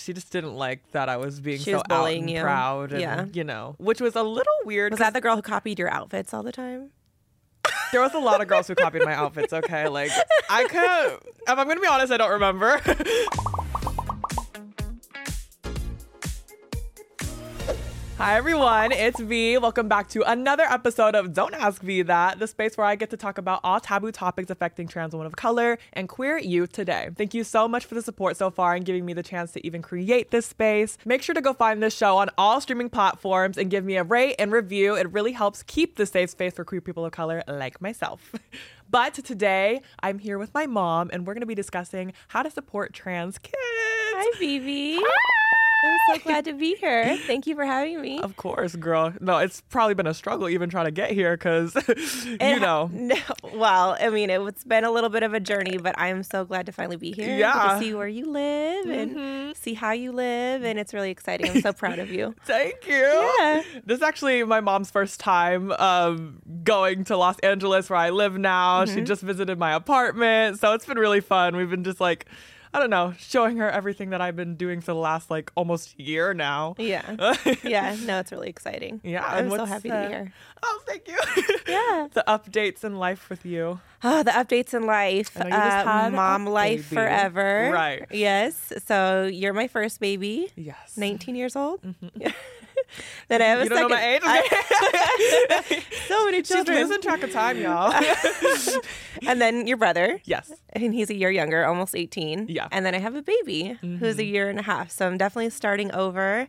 she just didn't like that I was being She so was out and you. proud, and Yeah. you know, which was a little weird. Was that the girl who copied your outfits all the time? there was a lot of girls who copied my outfits. Okay, like I could. If I'm gonna be honest, I don't remember. Hi everyone, it's V. Welcome back to another episode of Don't Ask V That, the space where I get to talk about all taboo topics affecting trans women of color and queer youth today. Thank you so much for the support so far and giving me the chance to even create this space. Make sure to go find this show on all streaming platforms and give me a rate and review. It really helps keep the safe space for queer people of color like myself. But today, I'm here with my mom, and we're going to be discussing how to support trans kids. Hi, Vivi. I'm so glad to be here. Thank you for having me. Of course, girl. No, it's probably been a struggle even trying to get here because, you know. No, well, I mean, it's been a little bit of a journey, but I'm so glad to finally be here. Yeah. Mm-hmm. To see where you live and see how you live. And it's really exciting. I'm so proud of you. Thank you. Yeah. This is actually my mom's first time um, going to Los Angeles, where I live now. Mm-hmm. She just visited my apartment. So it's been really fun. We've been just like, I don't know, showing her everything that I've been doing for the last like almost year now. Yeah. Yeah. No, it's really exciting. Yeah, I'm so happy uh, to be here. Oh, thank you. Yeah. the updates in life with you. Oh, the updates in life. I know you just Uh, mom life baby. forever. Right. Yes. So you're my first baby. Yes. 19 years old. then I have a Mm-hmm. You second. I- so many children. She's losing track of time, y'all. and then your brother, yes. and he's a year younger, almost 18. Yeah. Mm-hmm. And then I have a baby who's a year and a half. So I'm definitely starting over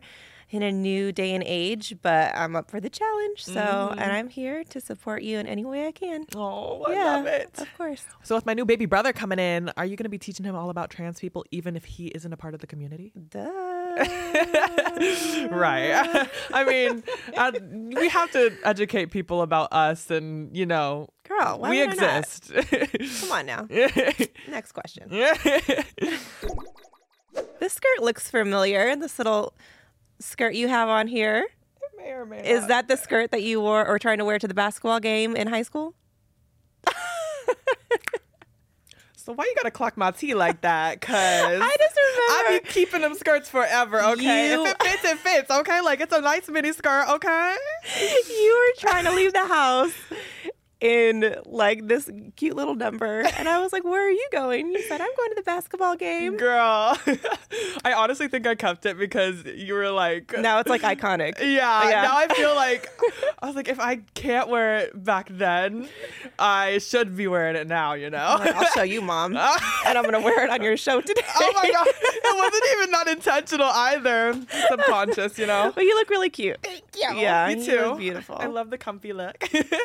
in a new day and age, but I'm up for the challenge. So, Mm-hmm. and I'm here to support you in any way I can. Oh, I yeah, love it. Of course. So, with my new baby brother coming in, are you going to be teaching him all about trans people, even if he isn't a part of the community? Duh. Right. I mean, we have to educate people about us, and you know, Girl, we would I not? exist. Come on now. Next question. This skirt looks familiar. This little skirt you have on here. It may or may Is that the skirt that you wore or trying to wear to the basketball game in high school? So why you gotta clock my tea like that? Cause I just remember I be keeping them skirts forever. Okay, You- if it fits, it fits. Okay, like it's a nice mini skirt. Okay. you were trying to leave the house in like this cute little number. And I was like, Where are you going? You said, I'm going to the basketball game. Girl, I honestly think I kept it because you were like, Now it's like iconic. yeah, Yeah. Now I feel like I was like, if I can't wear it back then, I should be wearing it now. You know? Like, I'll show you, mom. and I'm going to wear it on your show today. oh my god, it wasn't even not intentional either. Subconscious, you know. But you look really cute. Thank you. Yeah, me you too. beautiful. I love the comfy look.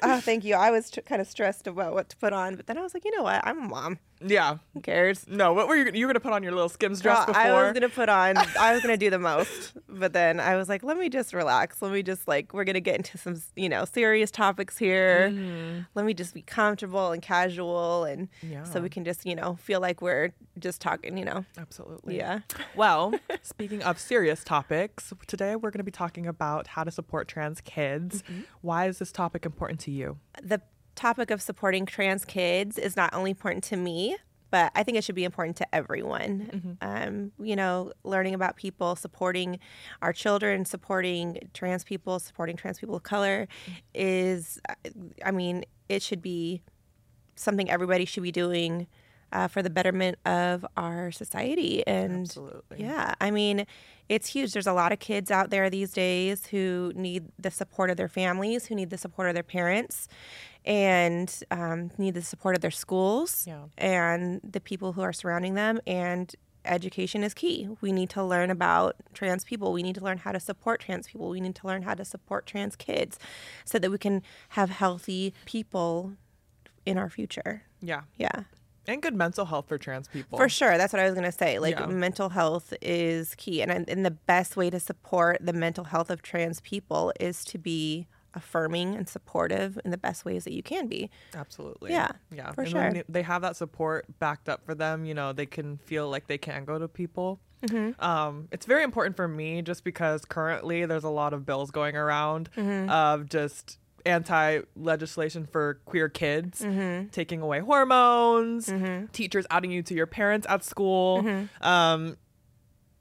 Oh, thank you. I was tr- kind of stressed about what to put on, but then I was like, you know what? I'm a mom. yeah. Who cares? No, what were you? You were gonna put on your little Skims dress oh, Well, before? I was gonna put on. I was gonna do the most, but then I was like, let me just relax. Let me just like we're gonna get into some you know serious topics here. Mm-hmm. Let me just be comfortable and casual, and Yeah. so we can just you know feel like we're just talking. You know, Absolutely. yeah. Well, speaking of serious topics, today we're going to be talking about how to support trans kids. Mm-hmm. Why is this topic important to you? The topic of supporting trans kids is not only important to me. But I think it should be important to everyone. Um, you know, learning about people, supporting our children, supporting trans people, supporting trans people of color is, I mean, it should be something everybody should be doing uh, for the betterment of our society. And Absolutely. yeah, I mean, it's huge. There's a lot of kids out there these days who need the support of their families, who need the support of their parents, and um, need the support of their schools Yeah. and the people who are surrounding them. And education is key. We need to learn about trans people. We need to learn how to support trans people. We need to learn how to support trans kids so that we can have healthy people in our future. Yeah. Yeah. And good mental health for trans people. For sure. That's what I was going to say. Like, Yeah. mental health is key. And, and the best way to support the mental health of trans people is to be affirming and supportive in the best ways that you can be. Absolutely. Yeah, Yeah. for and sure. they have that support backed up for them, you know, they can feel like they can go to people. Um, it's very important for me just because currently there's a lot of bills going around of just anti legislation for queer kids, taking away hormones, teachers outing you to your parents at school. Um,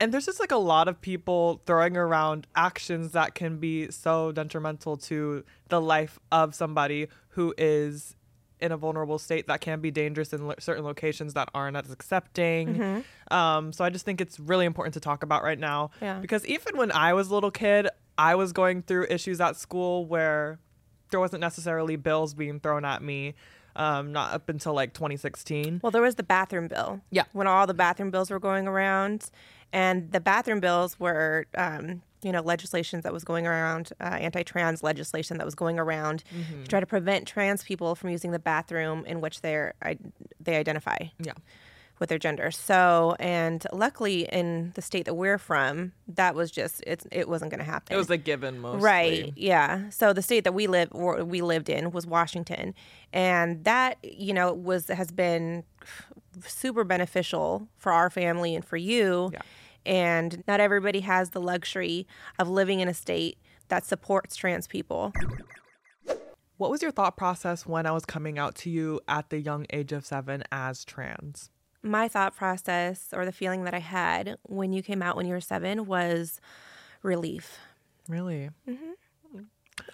And there's just like a lot of people throwing around actions that can be so detrimental to the life of somebody who is in a vulnerable state that can be dangerous in lo- certain locations that aren't as accepting. Mm-hmm. Um, so I just think it's really important to talk about right now. Yeah. Because even when I was a little kid, I was going through issues at school where there wasn't necessarily bills being thrown at me. Um, not up until like 2016. Well, there was the bathroom bill. Yeah. When all the bathroom bills were going around, and the bathroom bills were, um, you know, legislation that was going around, uh, anti-trans legislation that was going around to try to prevent trans people from using the bathroom in which they're I, they identify Yeah. With their gender. So, and luckily in the state that we're from, that was just it's it wasn't going to happen. It was a given mostly. Right. Yeah. So the state that we live we lived in was Washington, and that you know was has been super beneficial for our family and for you. Yeah. And not everybody has the luxury of living in a state that supports trans people. What was your thought process when I was coming out to you at the young age of seven as trans? My thought process or the feeling that I had when you came out when you were seven was relief. Really? Mm-hmm.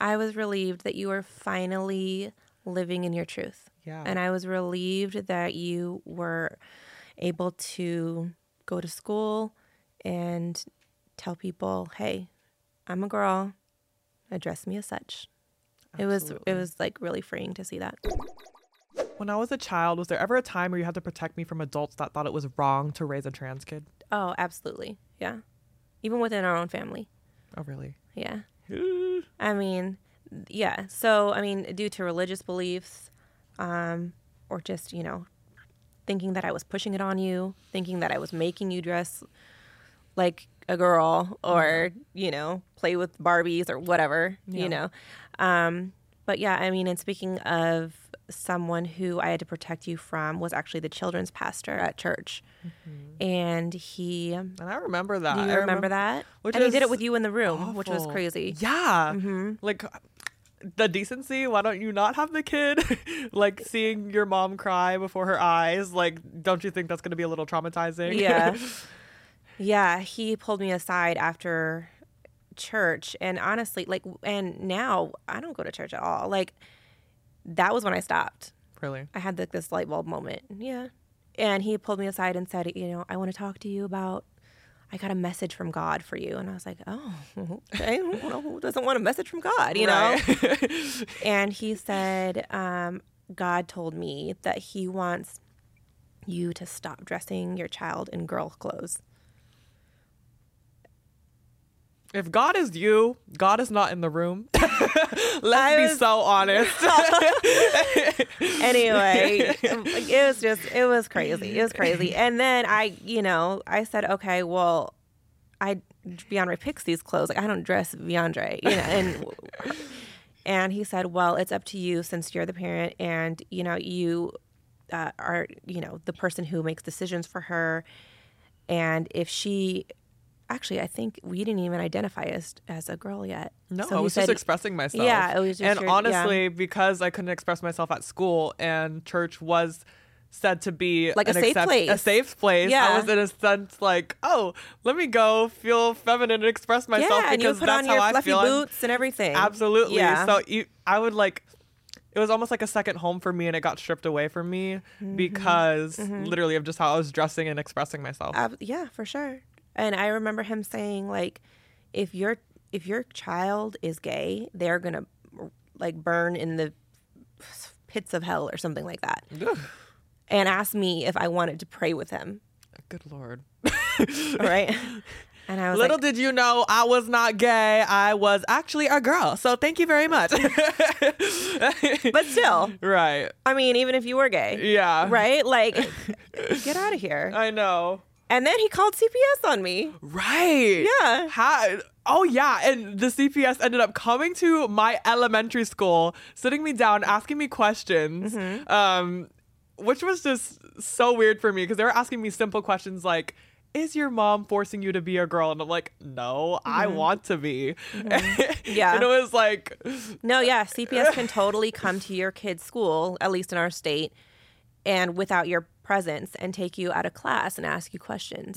I was relieved that you were finally living in your truth. Yeah. And I was relieved that you were able to go to school and tell people, "Hey, I'm a girl. Address me as such." It was it was like really freeing to see that. When I was a child, was there ever a time where you had to protect me from adults that thought it was wrong to raise a trans kid? Oh, absolutely. Yeah. Even within our own family. Oh, really? Yeah. I mean, yeah. So, I mean, due to religious beliefs, um, or just, you know, thinking that I was pushing it on you, thinking that I was making you dress like a girl or, you know, play with Barbies or whatever, Yeah. you know. Um, but yeah, I mean, and speaking of someone who I had to protect you from was actually the children's pastor at church. Mm-hmm. And he, And I remember that. do you I remember that? which and he did it with you in the room, which was crazy. Yeah. Mm-hmm. Like the decency. Why don't you not have the kid? like seeing your mom cry before her eyes. Like, don't you think that's going to be a little traumatizing? Yeah. yeah, he pulled me aside after church and honestly like and now I don't go to church at all. Like that was when I stopped. really? I had like this light bulb moment. Yeah. And he pulled me aside and said, you know, I want to talk to you about I got a message from God for you. And I was like, oh, okay. Who doesn't want a message from God, you know? Right. And he said, um, God told me that he wants you to stop dressing your child in girl clothes. If God is you, God is not in the room. Let's I be so honest. anyway, it was just it was crazy. It was crazy. And then I, you know, I said, okay, well, I Beyondre picks these clothes. Like I don't dress Beyondre, you know. And and he said, well, it's up to you since you're the parent, and you know you uh, are you know the person who makes decisions for her. And if she, actually, I think we didn't even identify as as a girl yet. No, So I was said- just expressing myself. Yeah, it was just and your- yeah. honestly, because I couldn't express myself at school, and church was said to be Like a an safe a place. safe place. Yeah. I was in a sense like, oh, let me go feel feminine and express myself yeah, and you because put that's on your how I fluffy feel. Boots and everything. Absolutely. Yeah. So you, I would like. It was almost like a second home for me, and it got stripped away from me Mm-hmm. because literally of just how I was dressing and expressing myself. Ab- yeah, for sure. And I remember him saying like, if your if your child is gay, they're gonna like burn in the pits of hell or something like that. And asked me if I wanted to pray with him. Good lord. Right. And I was Little like, did you know I was not gay. I was actually a girl. So thank you very much. but still, right. I mean, even if you were gay, Yeah. right? Like, get out of here. I know. And then he called CPS on me. Right. Yeah. How, oh, yeah. And the CPS ended up coming to my elementary school, sitting me down, asking me questions, Mm-hmm. um, which was just so weird for me because they were asking me simple questions like, is your mom forcing you to be a girl? And I'm like, no, I want to be. Mm-hmm. Yeah. and it was like, No, yeah, CPS can totally come to your kid's school, at least in our state, and without your presence, and take you out of class and ask you questions.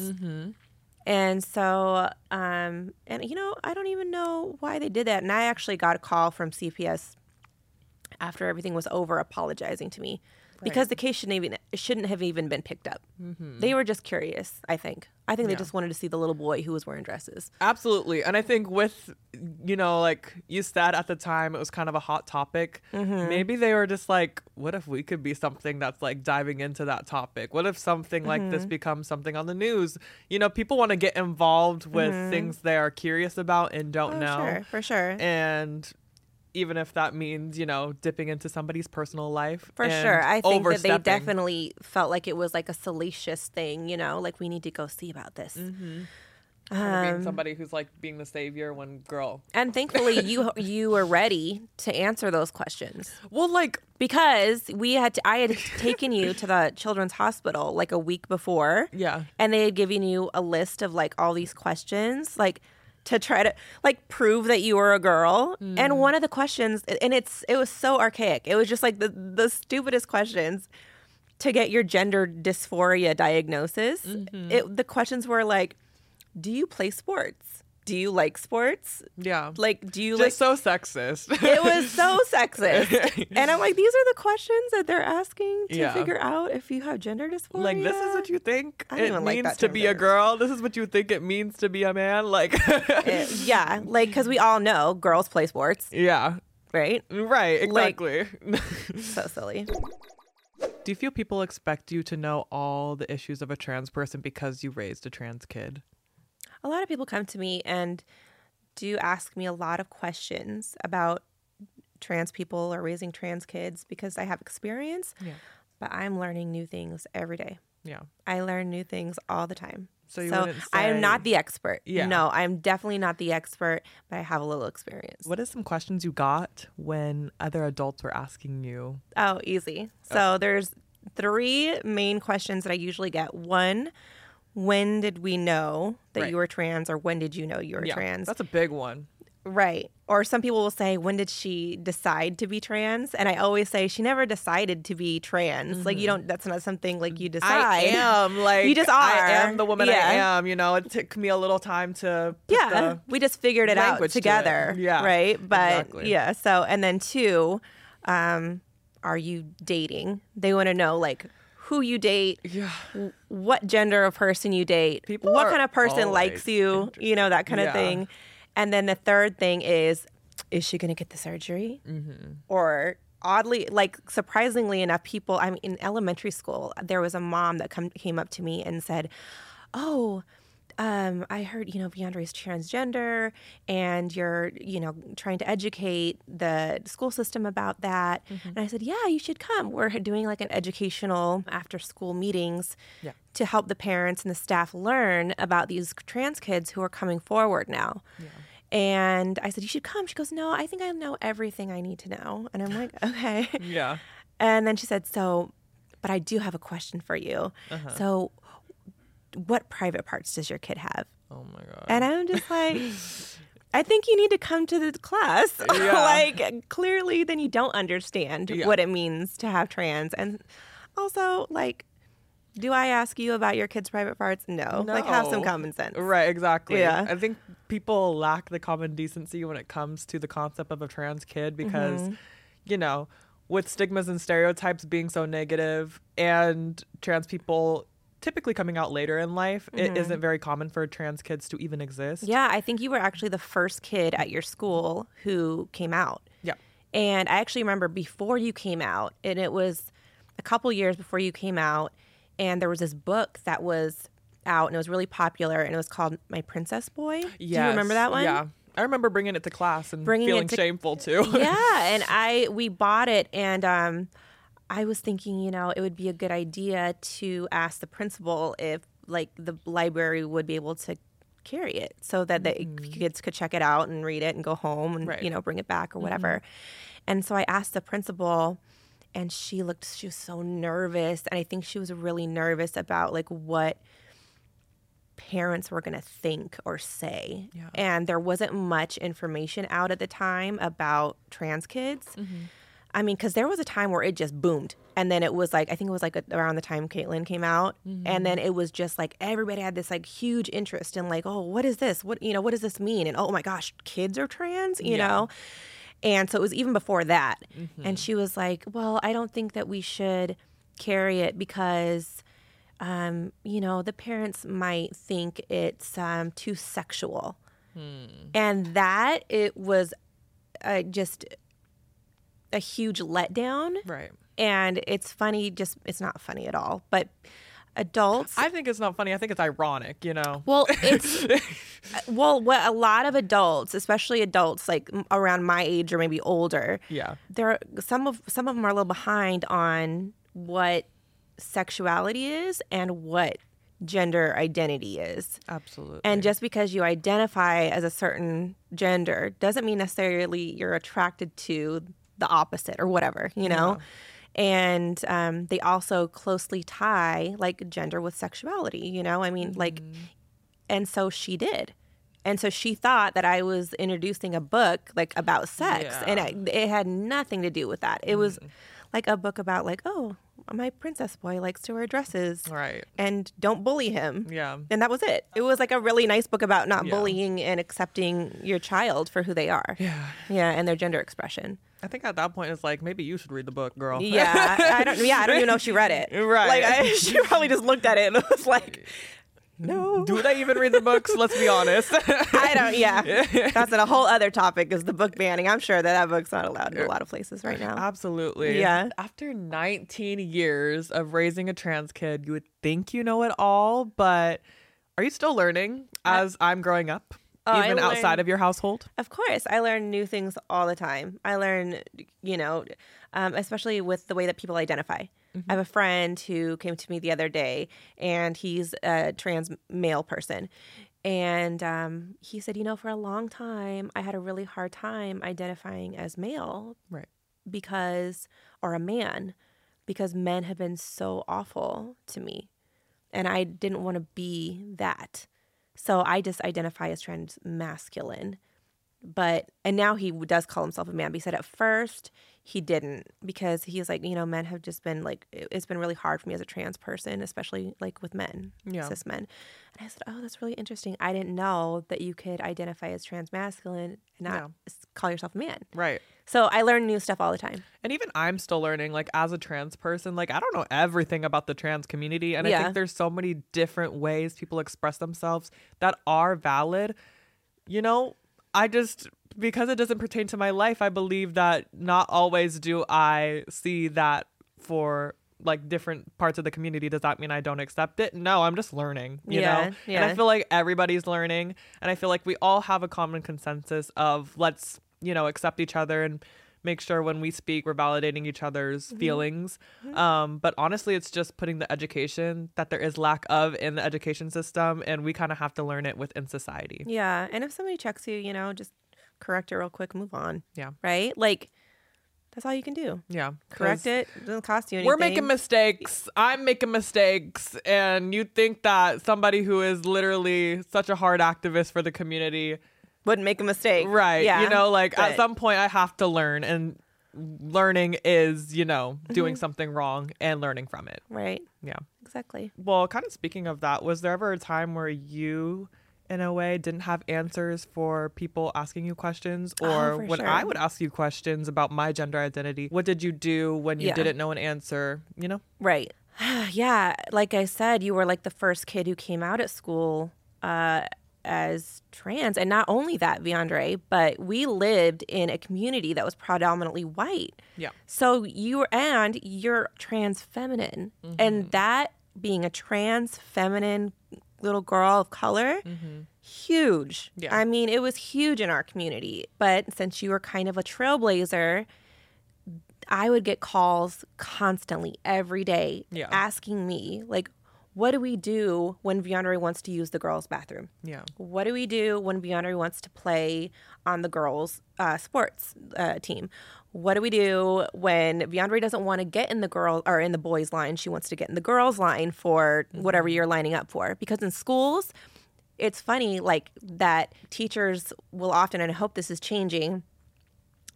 And so, um, and you know, I don't even know why they did that. And I actually got a call from CPS after everything was over, apologizing to me because the case shouldn't even shouldn't have even been picked up. They were just curious. I think. I think they Yeah. just wanted to see the little boy who was wearing dresses. Absolutely. And I think with, you know, like you said at the time, it was kind of a hot topic. Mm-hmm. Maybe they were just like, what if we could be something that's like diving into that topic? What if something like Mm-hmm. this becomes something on the news? You know, people want to get involved with things they are curious about and don't Mm-hmm. Oh, know. sure, for sure. And even if that means, you know, dipping into somebody's personal life. For sure. I think that they definitely felt like it was like a salacious thing, you know, like we need to go see about this. Of Um, being somebody who's like being the savior when girl. And thankfully you you were ready to answer those questions. Well, like, Because we had to, I had taken you to the children's hospital like a week before. yeah. And they had given you a list of like all these questions, like to try to like prove that you were a girl. And mm. one of the questions, and it's it was so archaic. It was just like the the stupidest questions to get your gender dysphoria diagnosis. Mm-hmm. It, the questions were like, "Do you play sports? Do you like sports? Yeah. Like, do you just like?" so sexist. it was so sexist, and I'm like, these are the questions that they're asking to Yeah. figure out if you have gender dysphoria. like this is what you think I it even like means to be a girl. This is what you think it means to be a man. Like, Eh, yeah, like because we all know girls play sports, yeah, right? right, Like- exactly. So silly. Do you feel people expect you to know all the issues of a trans person because you raised a trans kid? A lot of people come to me and do ask me a lot of questions about trans people or raising trans kids because I have experience, Yeah, but I'm learning new things every day. yeah. I learn new things all the time. So you so wouldn't I am not the expert. Yeah. No, I'm definitely not the expert, but I have a little experience. What are some questions you got when other adults were asking you? Oh, easy. So oh. there's three main questions that I usually get. One, when did we know that Right. you were trans, or when did you know you were Yeah, trans? that's a big one. Right. Or some people will say, when did she decide to be trans? And I always say, she never decided to be trans. Like, you don't, that's not something like you decide. Mm-hmm. I am like You just I are. am the woman I am. You know, it took me a little time to put Yeah. we just figured it out language to it. together. Yeah, Right. But exactly. yeah. So, and then two, um, are you dating? They want to know, like, who you date, yeah. what gender of person you date, People what kind of person likes you, you know, that kind of thing. And then the third thing is, is she going to get the surgery? Mm-hmm. Or oddly, like surprisingly enough, people, I'm in elementary school, there was a mom that come, came up to me and said, Oh, um, I heard, you know, Beyondre's transgender and you're, you know, trying to educate the school system about that. Mm-hmm. And I said, yeah, you should come. We're doing like an educational after school meetings Yeah. to help the parents and the staff learn about these trans kids who are coming forward now. And I said, you should come. She goes, no, I think I know everything I need to know. And I'm like, okay. Yeah. And then she said, So, but I do have a question for you. Uh-huh. So, what private parts does your kid have? Oh my god. And I'm just like, I think you need to come to the class. Yeah. like, clearly, then you don't understand Yeah. what it means to have trans. And also, like, do I ask you about your kid's private parts? No. Like, have some common sense. Right, exactly. Yeah. I think people lack the common decency when it comes to the concept of a trans kid because, Mm-hmm. you know, with stigmas and stereotypes being so negative and trans people typically coming out later in life, it isn't very common for trans kids to even exist. Mm-hmm. Yeah, I think you were actually the first kid at your school who came out. Yeah. And I actually remember before you came out, and it was a couple years before you came out, and there was this book that was out and it was really popular and it was called My Princess Boy. Do you remember that one? Yeah. I remember bringing it to class and Bringing feeling to- shameful too. yeah, and I we bought it and um I was thinking, you know, it would be a good idea to ask the principal if like the library would be able to carry it so that the mm. kids could check it out and read it and go home and Right. you know bring it back or mm-hmm. whatever. And so I asked the principal and she looked she was so nervous and I think she was really nervous about like what parents were going to think or say. Yeah. And there wasn't much information out at the time about trans kids. Mm-hmm. I mean, because there was a time where it just boomed. And then it was like, I think it was like a, around the time Caitlyn came out. And then it was just like everybody had this like huge interest in like, oh, what is this? What, you know, what does this mean? And oh my gosh, kids are trans, you Yeah. know? And so it was even before that. And she was like, well, I don't think that we should carry it because, um, you know, the parents might think it's um, too sexual. And that it was uh, just a huge letdown. Right. And it's funny, just it's not funny at all. But adults, I think it's not funny. I think it's ironic, you know? well, it's uh, well, what a lot of adults, especially adults like around my age or maybe older, Yeah. there are some of some of them are a little behind on what sexuality is and what gender identity is. Absolutely. And just because you identify as a certain gender doesn't mean necessarily you're attracted to the opposite or whatever, you know? And um, they also closely tie like gender with sexuality, you know? I mean, like, and so she did. And so she thought that I was introducing a book like about sex, and Yeah. it, had nothing to do with that. It was like a book about like, oh, my princess boy likes to wear dresses, right. and don't bully him. Yeah. And that was it. It was like a really nice book about not Yeah. bullying and accepting your child for who they are. Yeah. Yeah, and their gender expression. I think at that point it's like maybe you should read the book, girl. Yeah, I don't. Yeah, I don't even know if she read it. Right. Like I, she probably just looked at it and was like, "No." Do they even read the books? Let's be honest. I don't. Yeah, that's a whole other topic. Is the book banning? I'm sure that that book's not allowed in a lot of places right now. Absolutely. Yeah. After 19 years of raising a trans kid, you would think you know it all, but are you still learning as I'm growing up, Oh, even outside of your household? Of course, I learn new things all the time. I learn, you know, um, especially with the way that people identify. I have a friend who came to me the other day, and he's a trans male person. And um, he said, you know, for a long time, I had a really hard time identifying as male Right. because, or a man, because men have been so awful to me. And I didn't want to be that. So I just identify as trans masculine. But, and now he does call himself a man. But he said at first he didn't because he's like, you know, men have just been like, it- it's been really hard for me as a trans person, especially like with men, Yeah. cis men. And I said, oh, that's really interesting. I didn't know that you could identify as trans masculine and not Yeah. call yourself a man. Right. So I learn new stuff all the time. And even I'm still learning, like as a trans person, like I don't know everything about the trans community. And I think there's so many different ways people express themselves that are valid. You know, I just, because it doesn't pertain to my life, I believe that not always do I see that for like different parts of the community. Does that mean I don't accept it? No, I'm just learning, you Yeah, know? And. I feel like everybody's learning. And I feel like we all have a common consensus of let's, you know, accept each other and make sure when we speak we're validating each other's Mm-hmm. feelings um but honestly it's just putting the education that there is lack of in the education system and we kind of have to learn it within society Yeah. And if somebody checks you, you know, just correct it real quick, move on. yeah Right? Like, that's all you can do. yeah Correct it. It doesn't cost you anything. we're making mistakes i'm making mistakes and you think that somebody who is literally such a hard activist for the community Wouldn't make a mistake. right Yeah. you know like at some point i have to learn and learning is you know Mm-hmm. doing something wrong and learning from it Right. yeah Exactly. Well, kind of speaking of that, was there ever a time where you, in a way, didn't have answers for people asking you questions? Oh, Or for when sure. I would ask you questions about my gender identity, what did you do when you Yeah. didn't know an answer? You know? Right. yeah. Like I said, you were like the first kid who came out at school uh, as trans. And not only that, Viandre, but we lived in a community that was predominantly white. Yeah. So you were, and you're trans feminine. And mm-hmm. that being a trans feminine little girl of color, mm-hmm. huge. Yeah. I mean, it was huge in our community. But since you were kind of a trailblazer, I would get calls constantly every day Yeah. asking me, like, what do we do when Viandre wants to use the girls' bathroom? Yeah. What do we do when Viandre wants to play on the girls' uh, sports uh, team? What do we do when Viandre doesn't want to get in the girl or in the boys' line? She wants to get in the girls' line for whatever you're lining up for. Because in schools, it's funny like that teachers will often, and I hope this is changing,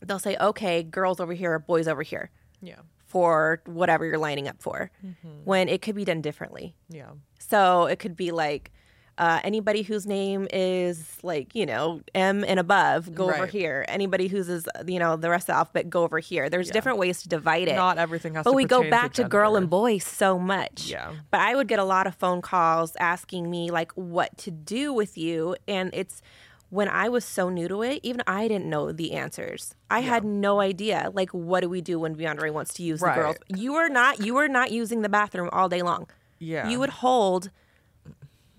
they'll say, okay, girls over here, boys over here Yeah. For whatever you're lining up for, Mm-hmm. when it could be done differently. Yeah. So it could be like uh, anybody whose name is like, you know, M and above, go over here. Anybody whose is, you know, the rest of the alphabet, go over here. There's different ways to divide it. Not everything has but to we go back to, girl and boy so much. Yeah. But I would get a lot of phone calls asking me like what to do with you. And it's when I was so new to it, even I didn't know the answers. I had no idea. Like, what do we do when Beyondre wants to use Right. the girls? You are not you are not using the bathroom all day long. Yeah. You would hold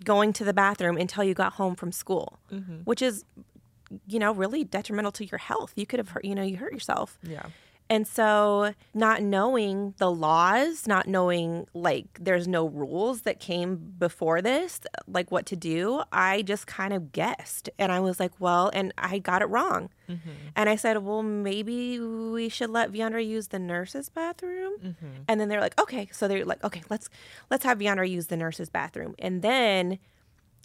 going to the bathroom until you got home from school, Mm-hmm. which is, you know, really detrimental to your health. You could have hurt, you know, you hurt yourself. Yeah. And so, not knowing the laws, not knowing like there's no rules that came before this, like what to do, I just kind of guessed. And I was like, well, and I got it wrong. Mm-hmm. And I said, well, maybe we should let Viandra use the nurse's bathroom. Mm-hmm. And then they're like, okay. So they're like, okay, let's let's have Viandra use the nurse's bathroom. And then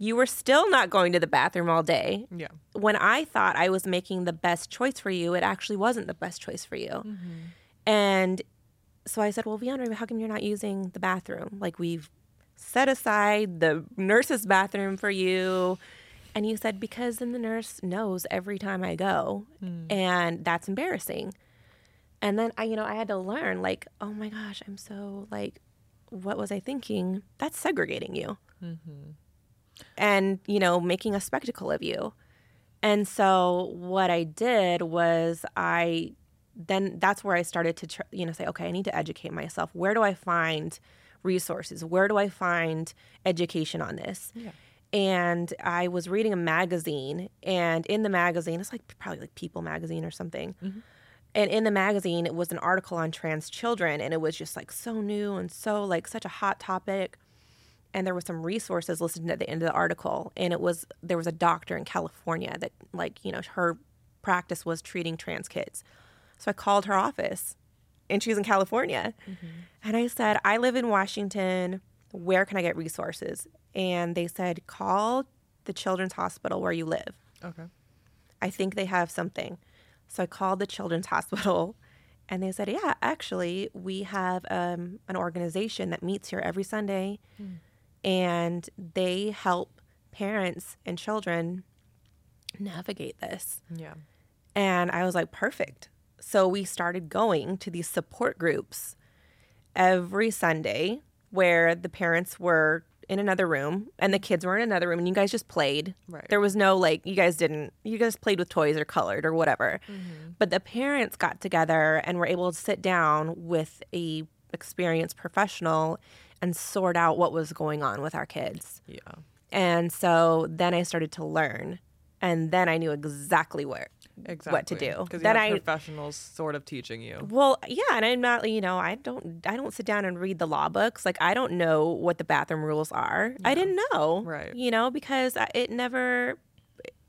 you were still not going to the bathroom all day Yeah. when I thought I was making the best choice for you, it actually wasn't the best choice for you. Mm-hmm. And so I said, Well, Viandra, how come you're not using the bathroom? Like, we've set aside the nurse's bathroom for you. And you said, Because then the nurse knows every time I go. Mm. And that's embarrassing. And then I, you know, I had to learn, like, oh my gosh, I'm so like, what was I thinking? That's segregating you mm-hmm. And you know making a spectacle of you. And so what i did was i then that's where i started to tr- you know say okay i need to educate myself. Where do i find resources? Where do i find education on this? Yeah. and i was reading a magazine and in the magazine it's like probably like people magazine or something. Mm-hmm. And in the magazine it was an article on trans children and it was just like so new and so like such a hot topic and there were some resources listed at the end of the article and it was there was a doctor in california that like you know her practice was treating trans kids. So i called her office and she's in california. And i said i live in washington. Where can i get resources? And they said call the children's hospital where you live. Okay. I think they have something. So I called the Children's Hospital and they said, Yeah, actually, we have um, an organization that meets here every Sunday and they help parents and children navigate this. Yeah. And I was like, Perfect. So we started going to these support groups every Sunday where the parents were in another room and the kids were in another room and you guys just played. Right. There was no like you guys didn't you guys played with toys or colored or whatever. Mm-hmm. But the parents got together and were able to sit down with a experienced professional and sort out what was going on with our kids. Yeah. And so then I started to learn and then I knew exactly where Exactly. what to do. Because Then I professionals sort of teaching you. well, yeah, and I'm not, you know, I don't, I don't sit down and read the law books. Like, I don't know what the bathroom rules are. I didn't know, Right. You know, because it never,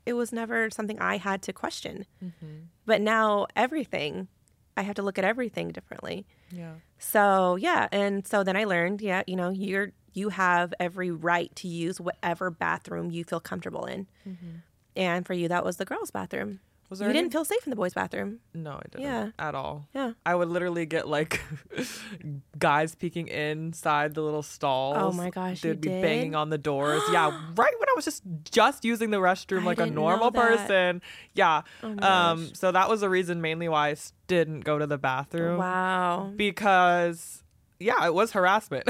it was never something I had to question. Mm-hmm. But now everything, I have to look at everything differently. Yeah. So yeah, and so then I learned, yeah, you know, you're you have every right to use whatever bathroom you feel comfortable in. Mm-hmm. And for you, that was the girls' bathroom. Was You there any- didn't feel safe in the boys' bathroom. No, I didn't. Yeah. At all. Yeah. I would literally get like guys peeking inside the little stalls. Oh my gosh, They'd you be did? banging on the doors. yeah, right when I was just just using the restroom I like a normal. Oh person. Yeah. my um so that was the reason mainly why I didn't go to the bathroom Wow. because yeah, it was harassment.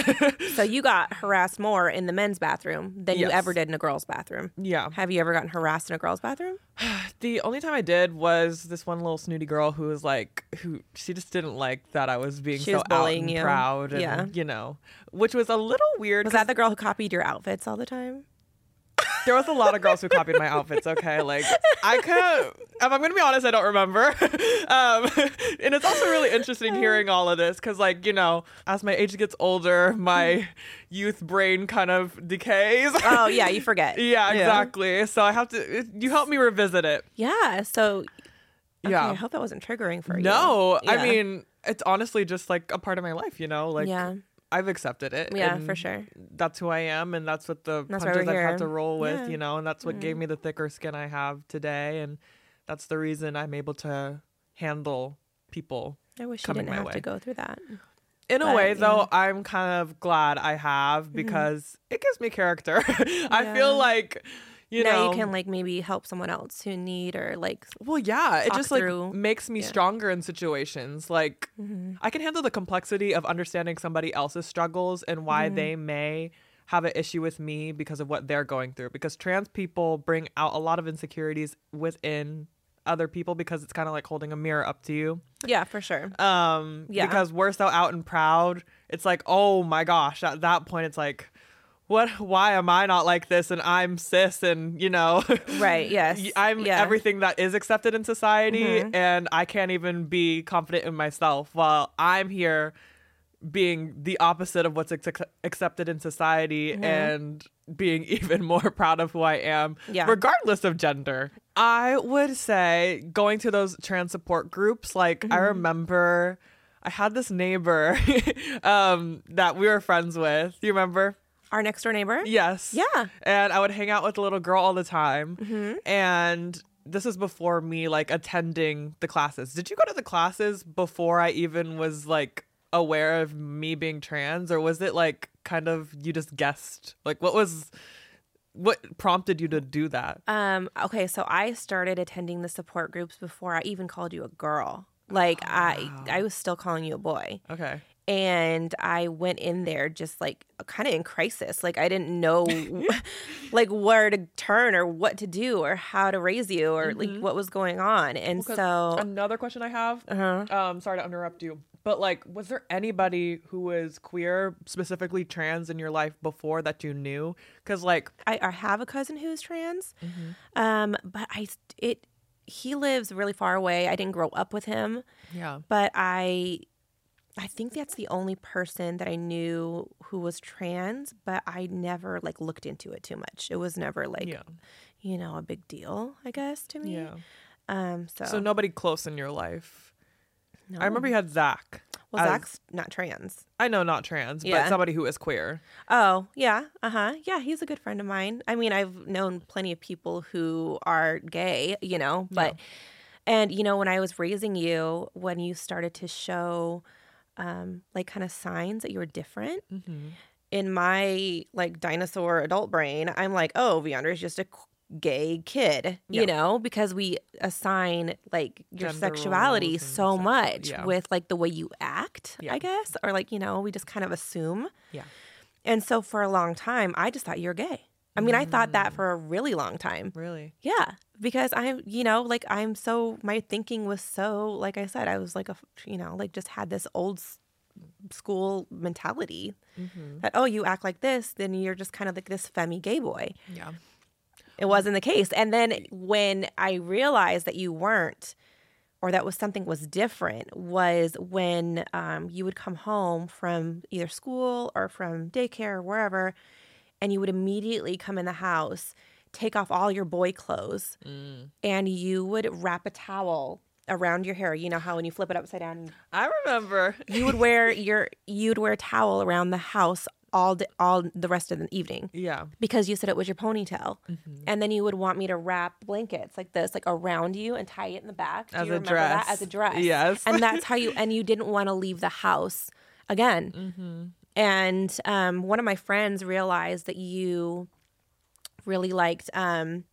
So you got harassed more in the men's bathroom than you ever did in a girl's bathroom. yeah. Have you ever gotten harassed in a girl's bathroom? The only time I did was this one little snooty girl who was like, who she just didn't like that I was being She so was out and you. proud, and Yeah. you know, which was a little weird. Was that the girl who copied your outfits all the time? There was a lot of girls who copied my outfits. Okay, like I could, if I'm gonna be honest, I don't remember. um, and it's also really interesting hearing all of this because, like, you know, as my age gets older, my youth brain kind of decays. Oh yeah, you forget. yeah, exactly. So I have to. it- You help me revisit it. Yeah. So okay, Yeah. I hope that wasn't triggering for you. No, I mean it's honestly just like a part of my life, you know. Like Yeah. I've accepted it. Yeah, for sure. That's who I am, and that's what the That's punches I've here. had to roll with, Yeah. Mm. you know, and that's what gave me the thicker skin I have today, and that's the reason I'm able to handle people. I wish you coming didn't my have way. to go through that. In a But, way, though, yeah. Mm-hmm. I'm kind of glad I have because it gives me character. I Yeah. feel like, you now know, you can like maybe help someone else who need or like Well, yeah, it just like makes me yeah. stronger in situations. Like Mm-hmm. I can handle the complexity of understanding somebody else's struggles and why Mm-hmm. they may have an issue with me because of what they're going through. Because trans people bring out a lot of insecurities within other people because it's kind of like holding a mirror up to you. yeah for sure. Um Yeah. because we're so out and proud. It's like, "Oh my gosh, at that point it's like what why am I not like this and I'm cis and, you know, right. Yes. i'm yeah. everything that is accepted in society Mhm. and I can't even be confident in myself while I'm here being the opposite of what's ex- accepted in society Mm-hmm. and being even more proud of who I am Yeah. regardless of gender. I would say going to those trans support groups like I Mm-hmm. remember I had this neighbor um that we were friends with. Do you remember? Our next door neighbor. Yes. Yeah. And I would hang out with the little girl all the time. Mm-hmm. And this is before me like attending the classes. Did you go to the classes before I even was like aware of me being trans or was it like kind of you just guessed? Like what was what prompted you to do that? Um. Okay. So I started attending the support groups before I even called you a girl. Like I, I was still calling you a boy. Okay. And I went in there just like kind of in crisis. Like I didn't know like where to turn or what to do or how to raise you or like what was going on. And Because so another question I have, uh-huh. um, sorry to interrupt you, but like, was there anybody who was queer, specifically trans, in your life before that you knew? Because like, I, I have a cousin who's trans. Mm-hmm. Um, but I it he lives really far away. I didn't grow up with him, yeah, but I I think that's the only person that I knew who was trans, but I never like looked into it too much. It was never like yeah, you know, a big deal, I guess, to me. yeah. Um so, So nobody close in your life. no. I remember you had Zach. Well, as- Zach's not trans. I know not trans, but somebody who is queer. Oh, yeah. Uh huh. Yeah, he's a good friend of mine. I mean, I've known plenty of people who are gay, you know, but, and, you know, when I was raising you, when you started to show, um, like, kind of signs that you were different, Mm-hmm. in my, like, dinosaur adult brain, I'm like, oh, Viandra is just a gay kid, you Yeah. know, because we assign, like, your Gender sexuality so sexual- much yeah. with, like, the way you act, Yeah. I guess, or, like, you know, we just kind of assume. Yeah. And so for a long time, I just thought you're gay. I mean, I thought Mm. that for a really long time. Really? Yeah, because I'm, you know, like I'm so my thinking was so like I said, I was like a, you know, like just had this old school mentality Mm-hmm. that oh, you act like this, then you're just kind of like this femmy gay boy. Yeah. It wasn't the case. And then when I realized that you weren't, or that was something was different, was when um, you would come home from either school or from daycare or wherever, and you would immediately come in the house, take off all your boy clothes, Mm. and you would wrap a towel around your hair. You know how when you flip it upside down, I remember. you would wear your you'd wear a towel around the house all d all the rest of the evening Yeah. because you said it was your ponytail. Mm-hmm. And then you would want me to wrap blankets like this, like around you and tie it in the back. Do As you a remember that? dress. As a dress. Yes. And that's how you, and you didn't want to leave the house again. Mm-hmm. And um, one of my friends realized that you really liked um,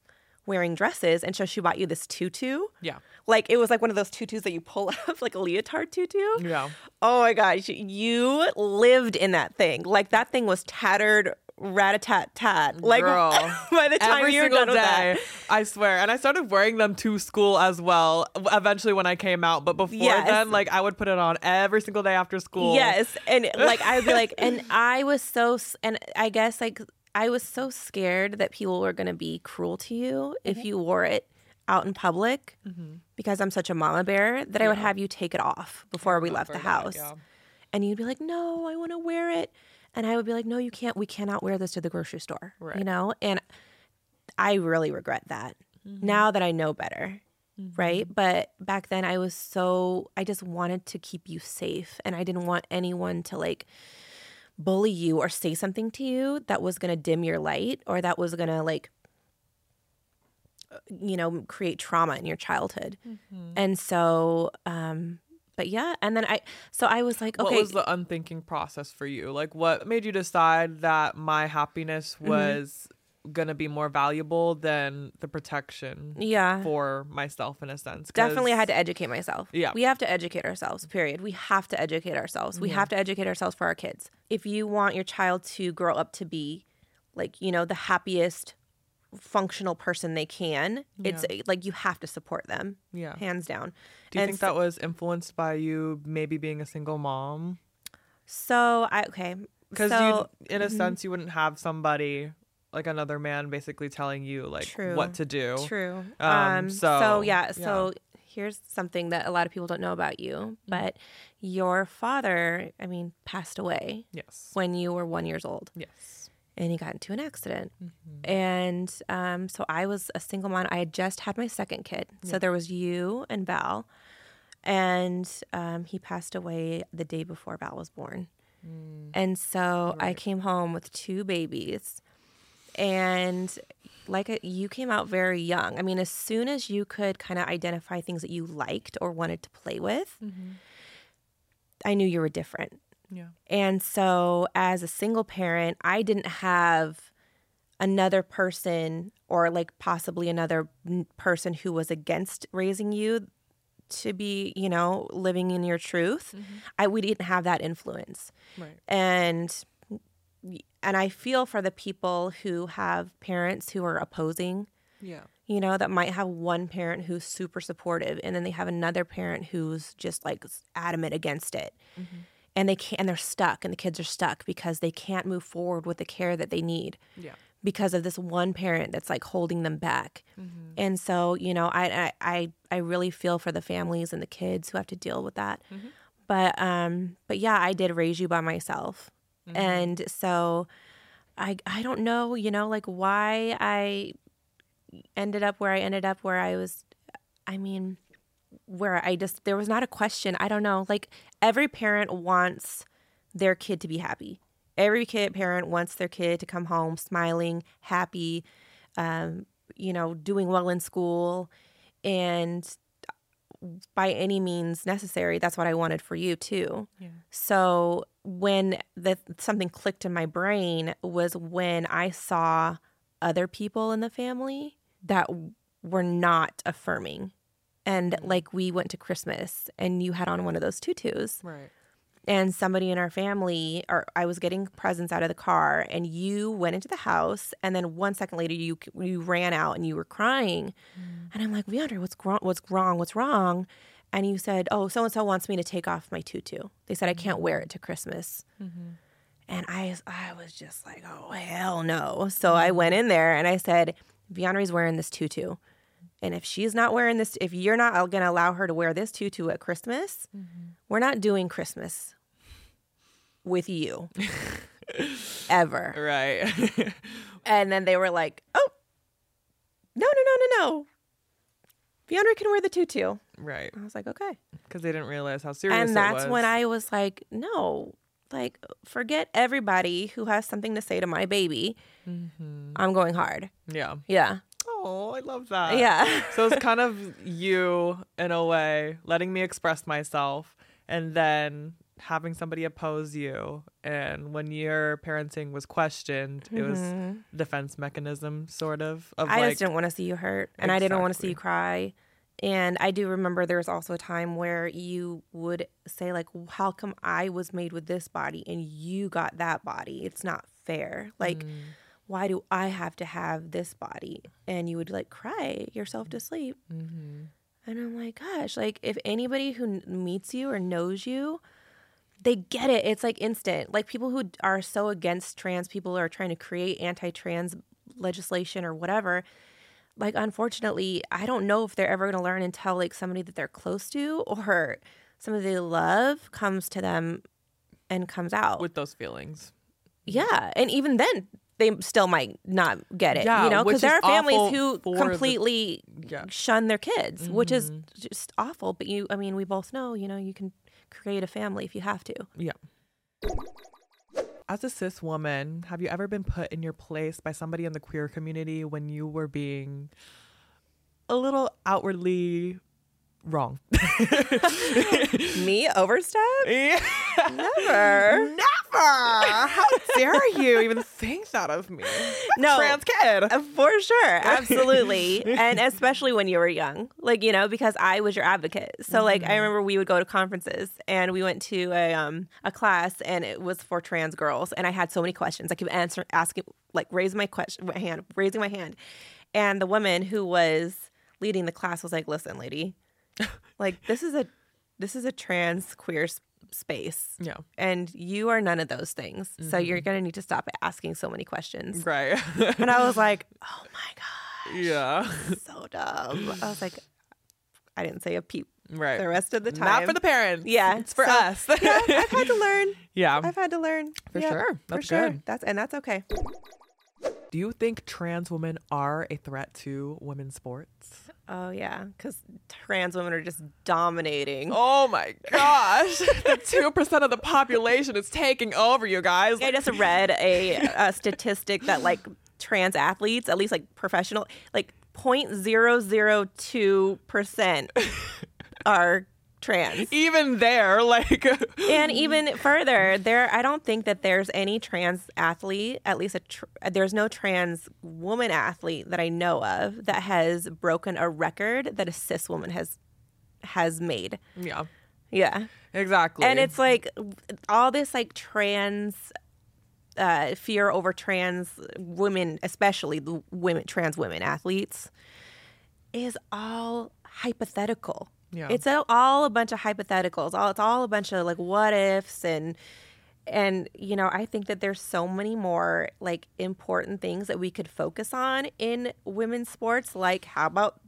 wearing dresses. And so she bought you this tutu. Yeah. Like it was like one of those tutus that you pull up, like a leotard tutu. Yeah. Oh my gosh, you lived in that thing. Like that thing was tattered, rat a tat tat. Like Girl. by the time Every you were single done with day, that, I swear. And I started wearing them to school as well. Eventually, when I came out, but before Yes. then, like I would put it on every single day after school. yes, and like I would be like, and I was so, and I guess like I was so scared that people were gonna be cruel to you Mm-hmm. if you wore it out in public because I'm such a mama bear that I would have you take it off before we left the remember that, house. yeah. And you'd be like, no, I want to wear it. And I would be like, no, you can't. We cannot wear this to the grocery store. You know? And I really regret that Mm-hmm. now that I know better. Right. But back then I was so, I just wanted to keep you safe. And I didn't want anyone to like bully you or say something to you that was going to dim your light or that was going to like you know, create trauma in your childhood. Mm-hmm. And so, um, but yeah, and then I, so I was like, okay, What was the unthinking process for you? Like, what made you decide that my happiness Mm-hmm. Gonna be more valuable than the protection yeah, for myself in a sense definitely I had to educate myself. Yeah. We have to educate ourselves, period. We have to educate ourselves. We have to educate ourselves for our kids. If you want your child to grow up to be like, you know, the happiest functional person they can, it's like you have to support them. Yeah. Hands down. Do you And think that was influenced by you maybe being a single mom? So I okay. Because so, mm-hmm. you, in a sense, you wouldn't have somebody like another man basically telling you like True. what to do. True. Um, Um, so, so, yeah, so here's something that a lot of people don't know about Mm-hmm. you, but your father, I mean, passed away Yes. when you were one years old, Yes. and he got into an accident. Mm-hmm. And um, so I was a single mom. I had just had my second kid, so there was you and Val, and um, he passed away the day before Val was born. Mm. And so I came home with two babies. And like uh, you came out very young. I mean, as soon as you could kind of identify things that you liked or wanted to play with, I knew you were different. Yeah. And so, as a single parent, I didn't have another person or like possibly another person who was against raising you to be, you know, living in your truth. I we didn't have that influence. Right. And and I feel for the people who have parents who are opposing Yeah. you know, that might have one parent who's super supportive and then they have another parent who's just like adamant against it. Mm-hmm. And they can't and they're stuck and the kids are stuck because they can't move forward with the care that they need Yeah. because of this one parent that's like holding them back. Mm-hmm. And so, you know, I, I I I really feel for the families and the kids who have to deal with that. Mm-hmm. But um but yeah, I did raise you by myself. And so I I don't know, you know, like why I ended up where I ended up where I was I mean where I just there was not a question. I don't know. Like every parent wants their kid to be happy. Every kid parent wants their kid to come home smiling, happy, um, you know, doing well in school and by any means necessary. That's what I wanted for you too. Yeah. So when the something clicked in my brain was when I saw other people in the family that were not affirming. And mm-hmm. like we went to Christmas and you had on one of those tutus Right. And somebody in our family or I was getting presents out of the car and you went into the house and then one second later you you ran out and you were crying. Mm. And I'm like Leandra what's wrong what's wrong? What's wrong? And you said oh so and so wants me to take off my tutu. They said I can't mm-hmm. wear it to Christmas. Mm-hmm. And I I was just like oh hell no. So I mm-hmm. went in there and I said Vianre's wearing this tutu and if she's not wearing this, if you're not going to allow her to wear this tutu at Christmas, mm-hmm. we're not doing Christmas with you ever. Right. And then they were like, oh, no, no, no, no, no. Fiona can wear the tutu. right. I was like, okay. Because they didn't realize how serious And that's when I was like, no, like, forget everybody who has something to say to my baby. Mm-hmm. I'm going hard. Yeah. Yeah. Oh, I love that. Yeah. so it's kind of you in a way letting me express myself and then having somebody oppose you and when your parenting was questioned it was defense mechanism sort of of Mm-hmm. I like just didn't want to see you hurt, and I didn't want to see you cry. And I do remember there was also a time where you would say like, "How come I was made with this body and you got that body? It's not fair. Like, why do I have to have this body?" And you would like cry yourself to sleep. Mm-hmm. And I'm like, gosh, like if anybody who n- meets you or knows you, they get it. It's like instant. Like people who are so against trans people are trying to create anti-trans legislation or whatever. Like unfortunately, I don't know if they're ever going to learn until like somebody that they're close to or somebody they love comes to them and comes out. with those feelings yeah, and even then they still might not get it, Yeah, you know, because there are families who for the- completely Yeah. shun their kids, which is mm-hmm. just awful. But you, I mean, we both know, you know, you can create a family if you have to. yeah as a cis woman have you ever been put in your place by somebody in the queer community when you were being a little outwardly wrong. Me overstep? Yeah. Never. How dare you even think that of me? No. Trans kid. Uh, For sure, absolutely. and especially when you were young. Like, you know, because I was your advocate. So like I remember we would go to conferences and we went to a um a class and it was for trans girls and I had so many questions. I kept answer asking like raising my question my hand, raising my hand. And the woman who was leading the class was like, "Listen, lady, like this is a this is a trans queer space. Yeah. And you are none of those things. So you're mm-hmm. going to need to stop asking so many questions." Right. And I was like, "Oh my god." yeah. so dumb. I was like, I didn't say a peep Right. the rest of the time. Not for the parents. Yeah, It's for so- us. yeah, I've had to learn. yeah. I've had to learn For Yeah, sure. for sure. good. That's and that's okay. Do you think trans women are a threat to women's sports? Oh yeah, because trans women are just dominating. Oh my gosh. the 2% of the population is taking over, you guys. I just read a, a statistic that like trans athletes, at least like professional, like 0.002 percent are trans. Even there, like, and even further there i don't think that there's any trans athlete at least a tr- there's no trans woman athlete that i know of that has broken a record that a cis woman has has made yeah, yeah exactly. and it's like all this like trans uh, fear over trans women especially the women trans women athletes is all hypothetical Yeah. it's all a bunch of hypotheticals. All it's all a bunch of like what ifs and and you know i think that there's so many more like important things that we could focus on in women's sports. Like how about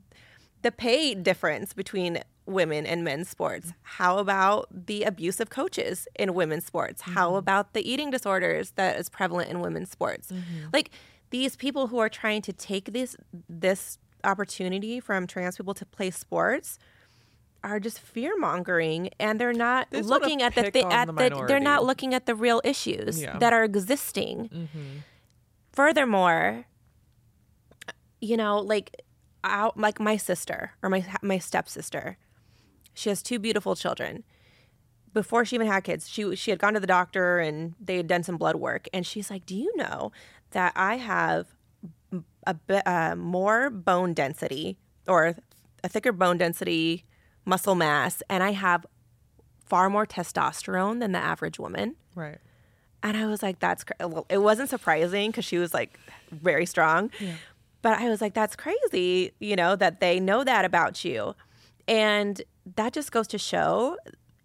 the pay difference between women and men's sports? How about the abuse of coaches in women's sports? How mm-hmm. about the eating disorders that is prevalent in women's sports? Mm-hmm. Like these people who are trying to take this this opportunity from trans people to play sports are just fear mongering and they're not They looking at the thing at the the, they're not looking at the real issues Yeah. that are existing. Furthermore you know like out like my sister or my my stepsister she has two beautiful children. Before she even had kids she she had gone to the doctor and they had done some blood work and she's like do you know that i have a bit uh, more bone density or a thicker bone density muscle mass and i have far more testosterone than the average woman right. and I was like, that's cra-. well, it wasn't surprising because she was like very strong. But I was like, that's crazy, you know, that they know that about you. And that just goes to show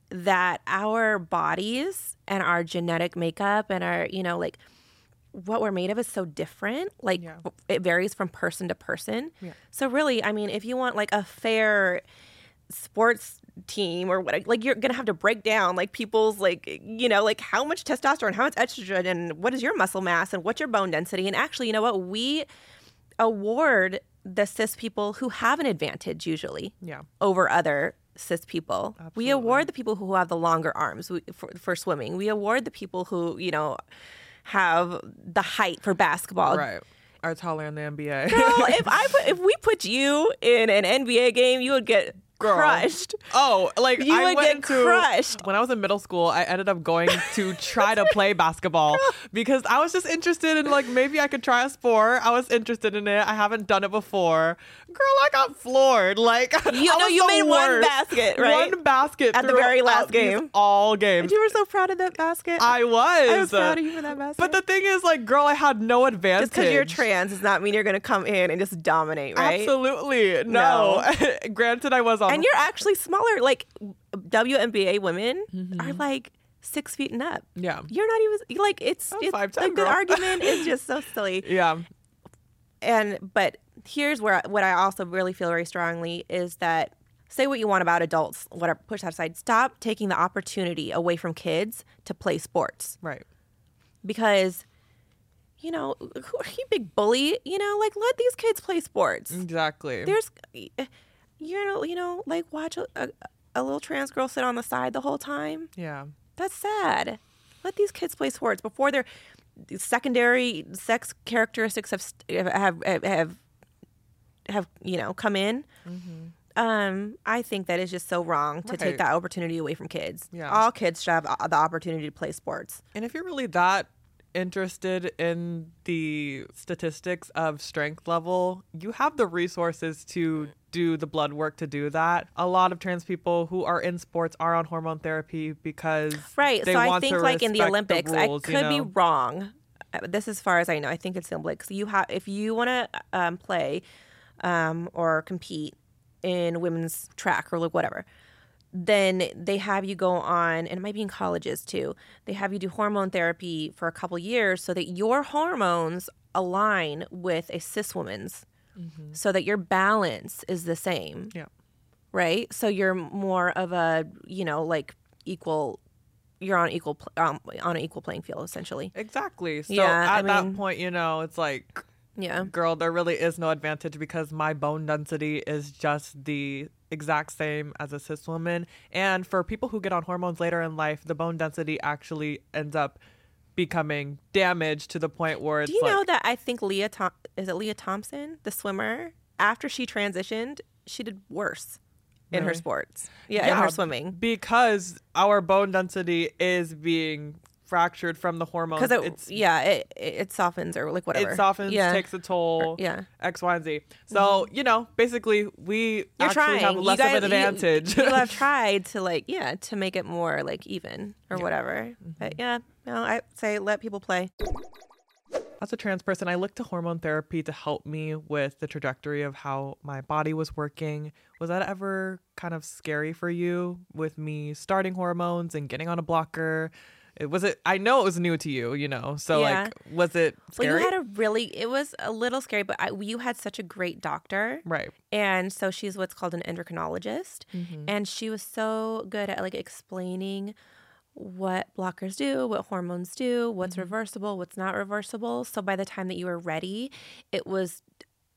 that our bodies and our genetic makeup and our, you know, like what we're made of is so different. Like Yeah. it varies from person to person. Yeah. So really, I mean, if you want like a fair sports team or what like you're gonna have to break down like people's like you know like how much testosterone how much estrogen and what is your muscle mass and what's your bone density and actually you know what we award the cis people who have an advantage usually Yeah. over other cis people we award the people who have the longer arms for, for swimming we award the people who you know have the height for basketball Right. Are taller in the NBA. Girl, if I put, if we put you in an NBA game, you would get Girl. crushed. Oh, like You I would get to, crushed. When I was in middle school, I ended up going to try to play basketball because I was just interested in like maybe I could try a sport. I was interested in it. I haven't done it before. Girl, I got floored. Like You know, you made one basket, right? One basket At the very last game. All games. And you were so proud of that basket. I was. I was proud of you for that basket. But the thing is, like, girl, I had no advantage. just because you're trans does not mean you're going to come in and just dominate, right? Absolutely no. Granted, I was on. And you're actually smaller. Like WNBA women Mm-hmm. are like six feet and up. yeah, You're not even like it's, it's 5'10", the good argument is just so silly. yeah, and but here's where what I also really feel very strongly is that say what you want about adults, whatever, push that aside. Stop taking the opportunity away from kids to play sports right. because you know, who are you big bully? You know, like let these kids play sports. Exactly. There's, you know, you know, like watch a, a, a little trans girl sit on the side the whole time. yeah. That's sad. Let these kids play sports before their secondary sex characteristics have have have, have have you know come in. Um, I think that is just so wrong to Right. take that opportunity away from kids. Yeah. All kids should have uh, the opportunity to play sports. And if you're really that interested in the statistics of strength level, you have the resources to do the blood work to do that. A lot of trans people who are in sports are on hormone therapy because Right. they so I think like in the Olympics, rules, I you could be wrong. Uh, This as far as I know. I think it's the Olympics. You have if you want to um, play um, or compete in women's track or like whatever, then they have you go on, and it might be in colleges too. They have you do hormone therapy for a couple years so that your hormones align with a cis woman's, so that your balance is the same Yeah. right? So you're more of a, you know, like equal. You're on equal um, on an equal playing field, essentially. Exactly. So Yeah, at I that mean- point, you know, it's like Yeah, girl, there really is no advantage because my bone density is just the exact same as a cis woman. And for people who get on hormones later in life, the bone density actually ends up becoming damaged to the point where it's Do you like, know that I think Leah Tom- is it Leah Thompson, the swimmer, after she transitioned, she did worse in her sports. Yeah, in her swimming. because our bone density is being fractured from the hormones. Because it, it's yeah, it, it softens or like whatever. it softens, Yeah, takes a toll. yeah. Mm-hmm. X, Y, and Z. So you know, basically, we You're actually trying. have You less guys- of an advantage. You, have tried to like yeah to make it more like even or Yeah. whatever. But yeah, no, I say let people play. As a trans person, I looked to hormone therapy to help me with the trajectory of how my body was working. Was that ever kind of scary for you with me starting hormones and getting on a blocker? It was it. I know it was new to you, you know. So Yeah. like, was it scary? Well, you had a really it was a little scary, but I, you had such a great doctor. right. And so she's what's called an endocrinologist. Mm-hmm. And she was so good at like explaining what blockers do, what hormones do, what's Mm-hmm. reversible, what's not reversible. So by the time that you were ready, it was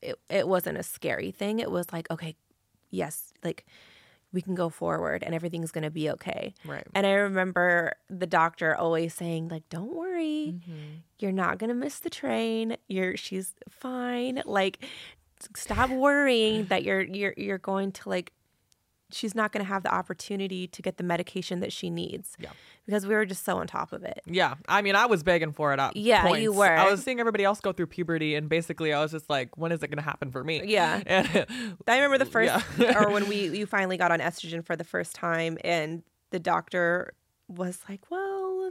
it, it wasn't a scary thing. It was like, okay, yes, like we can go forward and everything's going to be okay. Right. And I remember the doctor always saying like, "Don't worry. Mm-hmm. You're not going to miss the train. You're she's fine. Like stop worrying that you're you're you're going to like she's not going to have the opportunity to get the medication that she needs." Yeah. Because we were just so on top of it. Yeah, I mean, I was begging for it at Yeah, you were. I was seeing everybody else go through puberty, and basically, I was just like, "When is it going to happen for me?" Yeah. And I remember the first, Yeah. or when we you finally got on estrogen for the first time, and the doctor was like, "Well,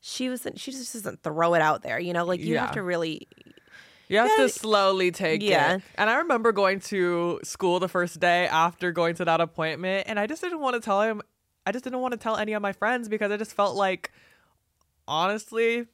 she wasn't she just doesn't throw it out there, you know. Like you Yeah. have to really, You have Yeah, to slowly take yeah. it. And I remember going to school the first day after going to that appointment, and I just didn't want to tell him. I just didn't want to tell any of my friends because I just felt like, honestly,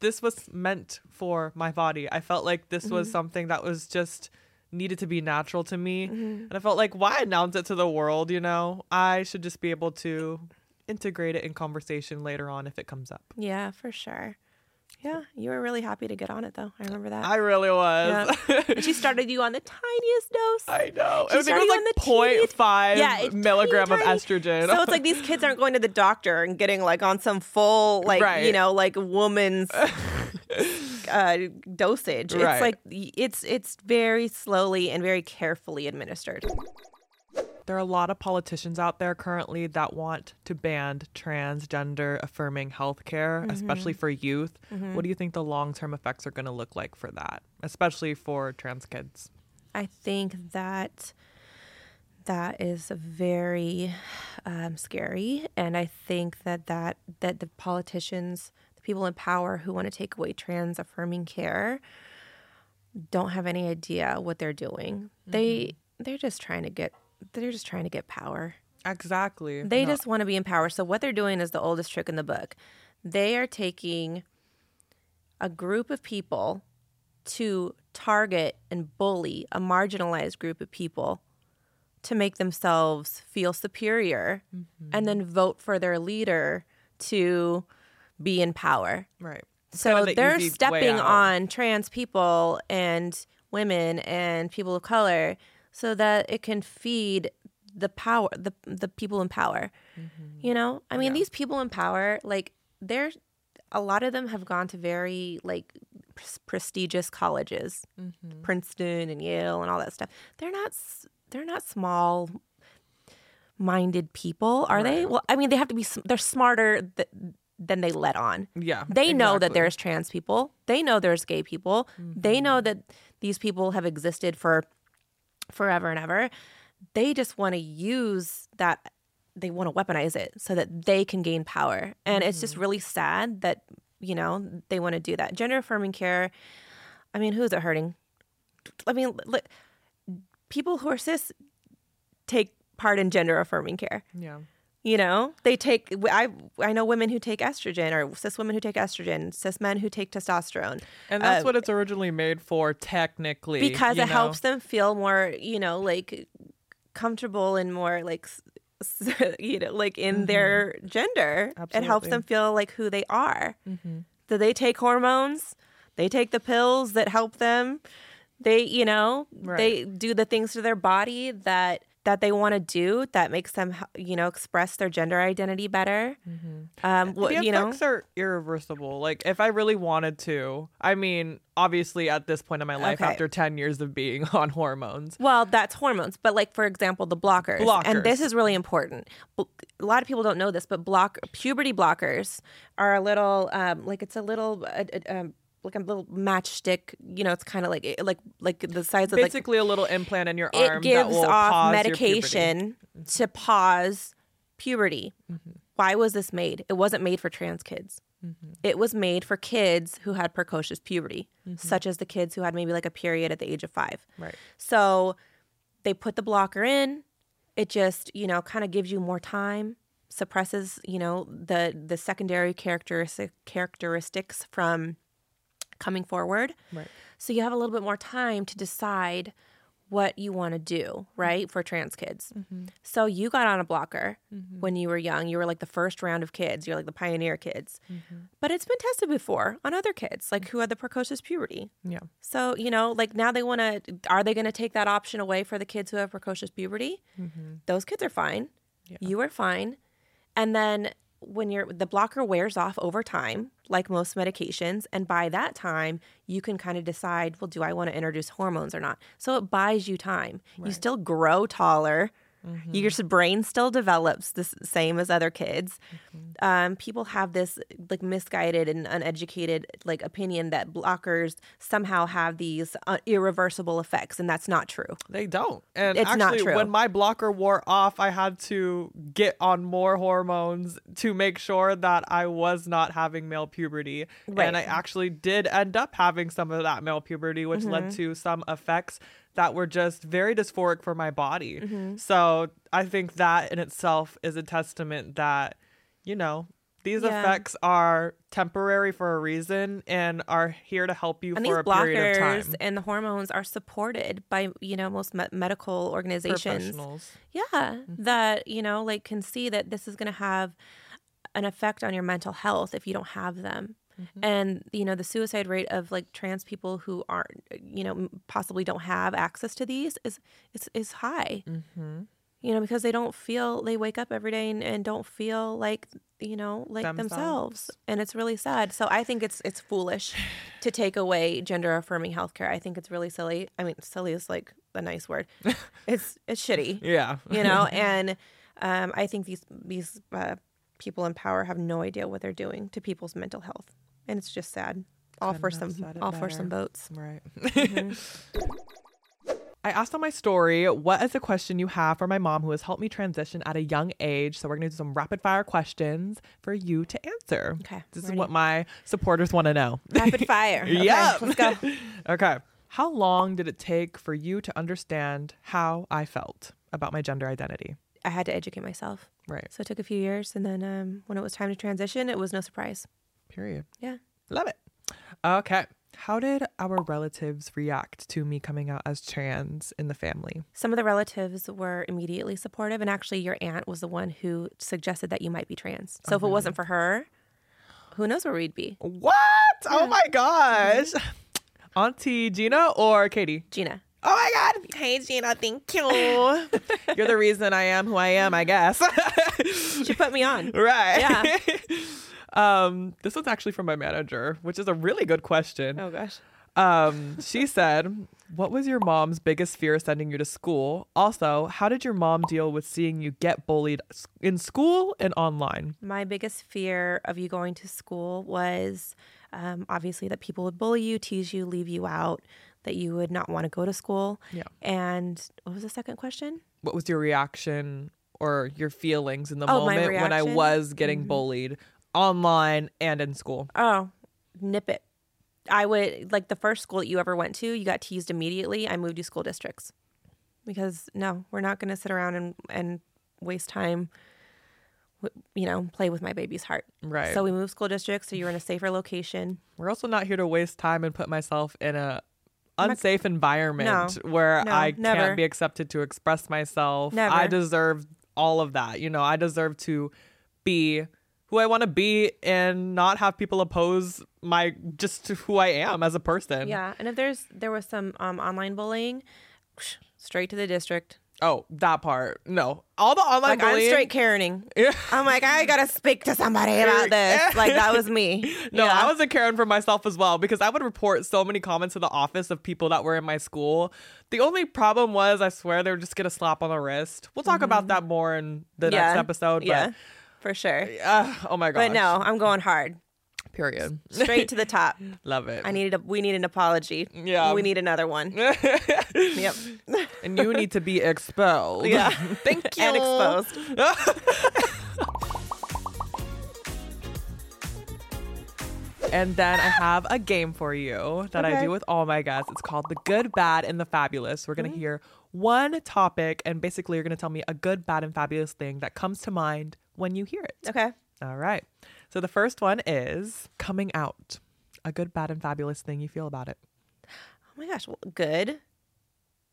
this was meant for my body. I felt like this was Mm-hmm. something that was just needed to be natural to me. And I felt like, why announce it to the world? You know, I should just be able to integrate it in conversation later on if it comes up. yeah, for sure. Yeah, you were really happy to get on it though. I remember that. I really was. and she started you on the tiniest dose. I know. She I think started it was the like teeniest- 0.5 Yeah, milligram tiny, of estrogen. So it's like these kids aren't going to the doctor and getting like on some full like you know like woman's uh, dosage. It's like it's it's very slowly and very carefully administered. There are a lot of politicians out there currently that want to ban transgender affirming healthcare, Mm-hmm. especially for youth. What do you think the long term effects are going to look like for that, especially for trans kids? I think that that is very um, scary, and I think that that that the politicians, the people in power who want to take away trans affirming care, don't have any idea what they're doing. They they're just trying to get they're just trying to get power. Exactly. They No, just want to be in power. So what they're doing is the oldest trick in the book. They are taking a group of people to target and bully a marginalized group of people to make themselves feel superior mm-hmm. and then vote for their leader to be in power. right. It's So kind of the they're stepping on trans people and women and people of color so that it can feed the power the the people in power. Mm-hmm. You know? I mean these people in power like they're a lot of them have gone to very like pres- prestigious colleges, Princeton and Yale and all that stuff. They're not they're not small minded people, are they? Well, I mean, they have to be. They're smarter th- than they let on. Yeah. They know that there's trans people. They know there's gay people. They know that these people have existed for forever and ever. They just want to use that. They want to weaponize it so that they can gain power. And it's just mm-hmm. really sad that, you know, they want to do that. Gender affirming care, I mean, who's it hurting? I mean, li- people who are cis take part in gender affirming care. Yeah. You know, they take. I I know women who take estrogen, or cis women who take estrogen, cis men who take testosterone, And that's Uh, what it's originally made for, technically. because it know? helps them feel more, you know, like comfortable and more like, you know, like in their gender. It helps Mm-hmm. Them feel like who they are. Mm-hmm. Do they take hormones? They take the pills that help them. They, you know, they do the things to their body that that they want to do that makes them, you know, express their gender identity better. Um, what, the you know, effects are irreversible. Like if I really wanted to, I mean, obviously at this point in my life, Okay. after ten years of being on hormones, Well, that's hormones, but like for example, the blockers. And this is really important. A lot of people don't know this, but block puberty blockers are a little um, like it's a little uh, uh, um, like a little matchstick. You know, it's kind of like like like the size of like basically a little implant in your it arm that gives will off pause your puberty. medication to pause puberty. Mm-hmm. Why was this made? It wasn't made for trans kids. Mm-hmm. It was made for kids who had precocious puberty, such as the kids who had maybe like a period at the age of five. Right. So they put the blocker in. It just, you know, kind of gives you more time, suppresses, you know, the the secondary characteristic characteristics from coming forward. Right. So you have a little bit more time to decide what you want to do, right, for trans kids. Mm-hmm. So you got on a blocker mm-hmm. when you were young. You were like the first round of kids. You're like the pioneer kids. Mm-hmm. But it's been tested before on other kids, like who had the precocious puberty. Yeah. So, you know, like now they want to, are they going to take that option away for the kids who have precocious puberty? Those kids are fine. You are fine. And then when you're, the blocker wears off over time, like most medications. And by that time, you can kind of decide, well, do I want to introduce hormones or not? So it buys you time. You still grow taller. Your brain still develops the same as other kids. Um, people have this like misguided and uneducated like opinion that blockers somehow have these uh, irreversible effects, and that's not true. They don't. And It's not true. when my blocker wore off, I had to get on more hormones to make sure that I was not having male puberty. Right. And I actually did end up having some of that male puberty, which led Mm-hmm. to some effects that were just very dysphoric for my body. Mm-hmm. So I think that in itself is a testament that, you know, these Yeah. effects are temporary for a reason and are here to help you And for a period of time. and the hormones are supported by you know most me- medical organizations. Professionals. Yeah, Mm-hmm. that you know like can see that this is going to have an effect on your mental health if you don't have them. Mm-hmm. And you know the suicide rate of like trans people who aren't you know possibly don't have access to these is is is high. Mm-hmm. You know because they don't feel they wake up every day and, and don't feel like you know like Themselves. themselves. and it's really sad. So I think it's it's foolish to take away gender affirming healthcare. I think it's really silly. I mean, silly is like a nice word. it's it's shitty Yeah. you know and um, i think these these uh, people in power have no idea what they're doing to people's mental health and it's just sad all for Couldn't some all for some votes Right. Mm-hmm. I asked on my story, what is a question you have for my mom who has helped me transition at a young age? So we're going to do some rapid fire questions for you to answer. Okay, This is what my supporters want to know. rapid fire okay, Yep. let's go okay. How long did it take for you to understand how I felt about my gender identity? i had to educate myself Right. so it took a few years and then um, when it was time to transition it was no surprise Period. yeah Love it. Okay. How did our relatives react to me coming out as trans in the family? some of the relatives were immediately supportive and actually your aunt was the one who suggested that you might be trans so if it wasn't for her who knows where we'd be What? Oh my gosh. Mm-hmm. Auntie Gina or Katie? gina Oh my God. Hey, Gina. Thank you. You're the reason I am who I am, I guess. she put me on right. Yeah. Um, this was actually from my manager, which is a really good question. Oh gosh. Um, she said, "What was your mom's biggest fear sending you to school? Also, how did your mom deal with seeing you get bullied in school and online?" My biggest fear of you going to school was um, obviously that people would bully you, tease you, leave you out, that you would not want to go to school. Yeah. And what was the second question? What was your reaction or your feelings in the Oh, moment when I was getting bullied online and in school? Oh, nip it. I would like the first school that you ever went to, you got teased immediately. I moved you school districts because no, we're not going to sit around and, and waste time, you know, play with my baby's heart. Right. So we moved school districts. So you're in a safer location. We're also not here to waste time and put myself in a unsafe environment No. where No, I never. can't be accepted to express myself. Never. I deserve all of that. You know, I deserve to be who I want to be and not have people oppose my just who I am as a person. Yeah. And if there's, there was some um, online bullying, straight to the district. Oh, that part. No. All the online Like I'm straight Karening. Yeah. I'm like, I got to speak to somebody about this. Like that was me. No, Yeah. I was a Karen for myself as well because I would report so many comments to the office of people that were in my school. The only problem was, I swear, they were just gonna slap on the wrist. We'll talk about that more in the next Mm-hmm. Yeah. episode. Yeah. For sure. uh, oh my god! But no, I'm going hard. Period. Straight to the top. Love it. I needed a we need an apology. Yeah. We need another one. yep. and you need to be expelled. Yeah. Thank you. And exposed. And then I have a game for you that I do with all my guests. It's called The Good, Bad, and the Fabulous. We're going to hear one topic, and basically, you're going to tell me a good, bad, and fabulous thing that comes to mind when you hear it. Okay. All right. So the first one is coming out. A good, bad, and fabulous thing you feel about it. Oh my gosh. Well, good.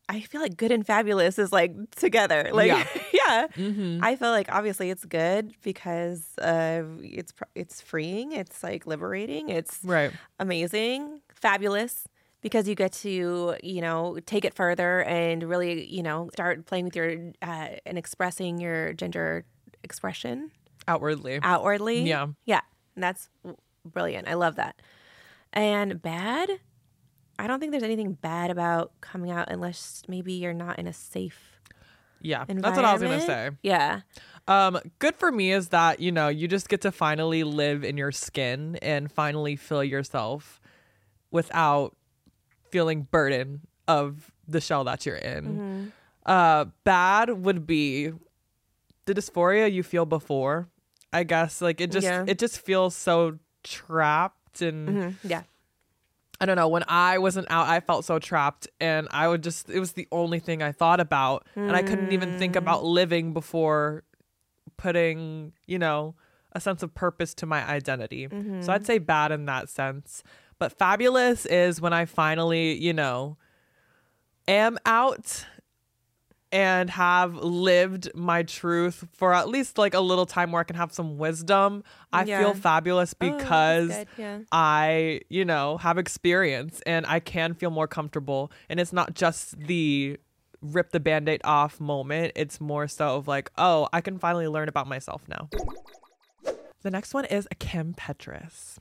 I feel like good and fabulous is like together. Like Yeah. yeah. Mm-hmm. I feel like obviously it's good because uh, it's it's freeing. It's like liberating. It's Right. amazing, fabulous because you get to you know take it further and really you know start playing with your uh, and expressing your gender expression Outwardly. outwardly. Yeah. yeah, and that's brilliant. I love that. And bad, I don't think there's anything bad about coming out unless maybe you're not in a safe Yeah. That's what I was to say. Yeah, Um, good for me is that, you know, you just get to finally live in your skin and finally feel yourself without feeling burden of the shell that you're in. Mm-hmm. Uh, bad would be the dysphoria you feel before. I guess like it just Yeah. it just feels so trapped and Mhm. yeah, I don't know. When I wasn't out, I felt so trapped, and I would just, it was the only thing I thought about. And I couldn't even think about living before putting, you know, a sense of purpose to my identity. So I'd say bad in that sense. But fabulous is when I finally, you know, am out and have lived my truth for at least like a little time where I can have some wisdom. I Yeah. feel fabulous Oh, because good, yeah. I, you know, have experience and I can feel more comfortable. And it's not just the rip the band aid off moment. It's more so of like, oh, I can finally learn about myself now. The next one is Kim Petras.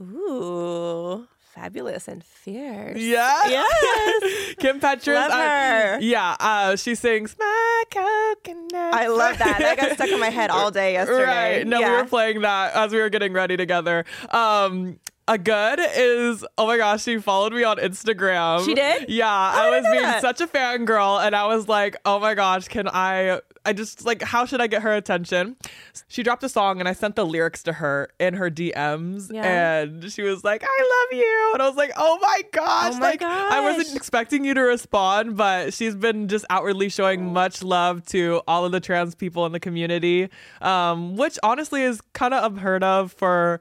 Ooh, fabulous and fierce. Yeah. Yes. Kim Petras. Love I- yeah. Uh, she sings My Coconut. I love that. That got stuck in my head all day yesterday. Right. No, we were playing that as we were getting ready together. Um, a good is oh my gosh, she followed me on Instagram. She did? Yeah, I I, was being that. such a fangirl, and I was like, oh my gosh, can I? I just like, how should I get her attention? She dropped a song, and I sent the lyrics to her in her DMs, Yeah. and she was like, I love you, and I was like, oh my gosh, Oh my like I wasn't expecting you to respond, but she's been just outwardly showing much love to all of the trans people in the community, um, which honestly is kind of unheard of for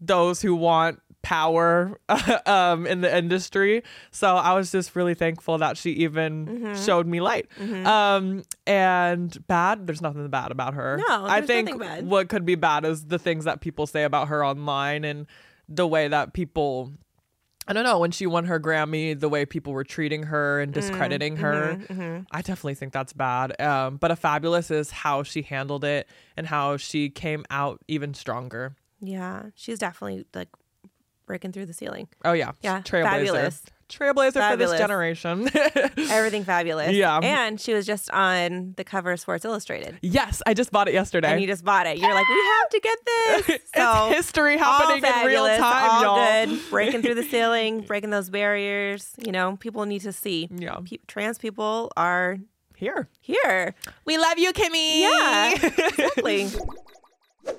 those who want power um, in the industry. So I was just really thankful that she even Mm-hmm. showed me light. Um, and bad, there's nothing bad about her. No, I think what could be bad is the things that people say about her online and the way that people. I don't know when she won her Grammy, the way people were treating her Mm, and discrediting her. mm-hmm, I definitely think that's bad. Um, but a fabulous is how she handled it and how she came out even stronger. Yeah, she's definitely like breaking through the ceiling. Oh yeah, Yeah, trailblazer, fabulous. trailblazer for this generation. Everything fabulous. Yeah. and she was just on the cover of Sports Illustrated, yes, I just bought it yesterday. and you just bought it. You're like, we have to get this. it's history happening all in real time, all y'all. good. Breaking through the ceiling, breaking those barriers. You know, people need to see. Yeah. Pe- trans people are Here, here. we love you, Kimmy. Yeah, exactly.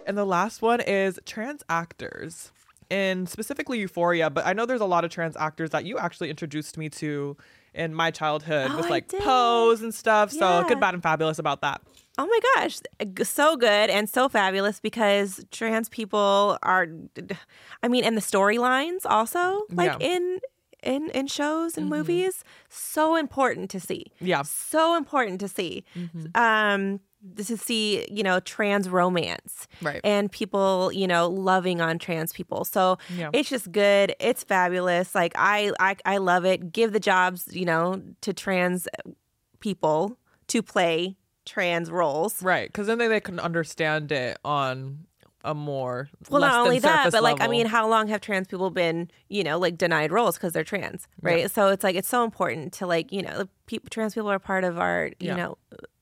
And the last one is trans actors, and specifically Euphoria. But I know there's a lot of trans actors that you actually introduced me to in my childhood Oh, with like. Pose and stuff. So good, bad, and fabulous about that. Oh my gosh, so good and so fabulous because trans people are I mean and the storylines also like Yeah. in in in shows and movies so important to see. Yeah. So important to see. Um to see, you know, trans romance. Right. And people, you know, loving on trans people. So Yeah. it's just good. It's fabulous. Like I I I love it. Give the jobs, you know, to trans people to play trans roles. Right, because then they, they can understand it on a more Well, not only that, but like, I mean, how long have trans people been, you know, like denied roles because they're trans, right? So it's like it's so important to like, you know, people, trans people are part of our, you Yeah. know,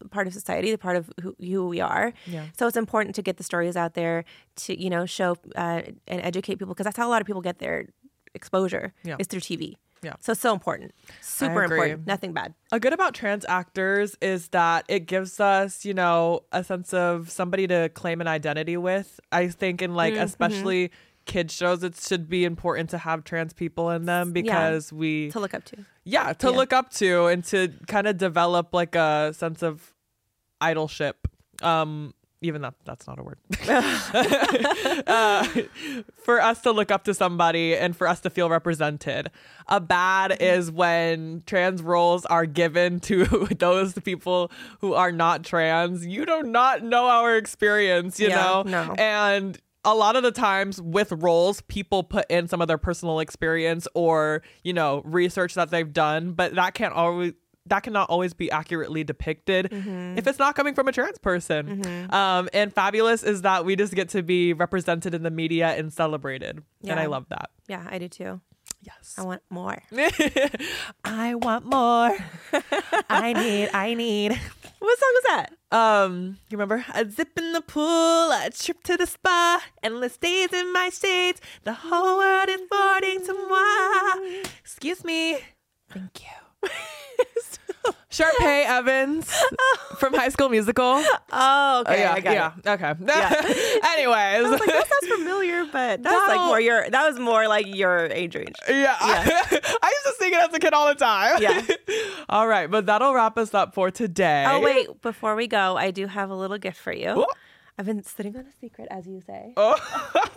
part of society, they're part of who, who we are. Yeah. So it's important to get the stories out there to, you know, show uh, and educate people because that's how a lot of people get their exposure Yeah. is through TV. Yeah. So so important, super important, nothing bad. a good about trans actors is that it gives us, you know, a sense of somebody to claim an identity with. I think in like Mm-hmm. especially kids shows, it should be important to have trans people in them because we To look up to. yeah to Yeah. look up to and to kind of develop like a sense of idolship um even that that's not a word uh, for us to look up to somebody and for us to feel represented a bad Mm-hmm. is when trans roles are given to those people who are not trans you do not know our experience you Yeah, know no. and a lot of the times with roles, people put in some of their personal experience or, you know, research that they've done, but that can't always that cannot always be accurately depicted Mm-hmm. if it's not coming from a trans person. Um, and fabulous is that we just get to be represented in the media and celebrated. And I love that. Yeah, I do too. Yes. I want more. I want more. I need, I need. What song is that? Um, you remember? A zip in the pool, a trip to the spa, endless days in my shades. The whole world is boarding to moi. Excuse me. Thank you. Sharpay Evans from High School Musical. Oh, Oh, okay. yeah, I got yeah, it. okay. Yeah. Anyways, Like, that sounds familiar, but that was like more your that was more like your age range. Yeah. I used to sing it as a kid all the time. Yeah. all right, but that'll wrap us up for today. Oh wait, before we go, I do have a little gift for you. Oh. I've been sitting on a secret, as you say. Oh.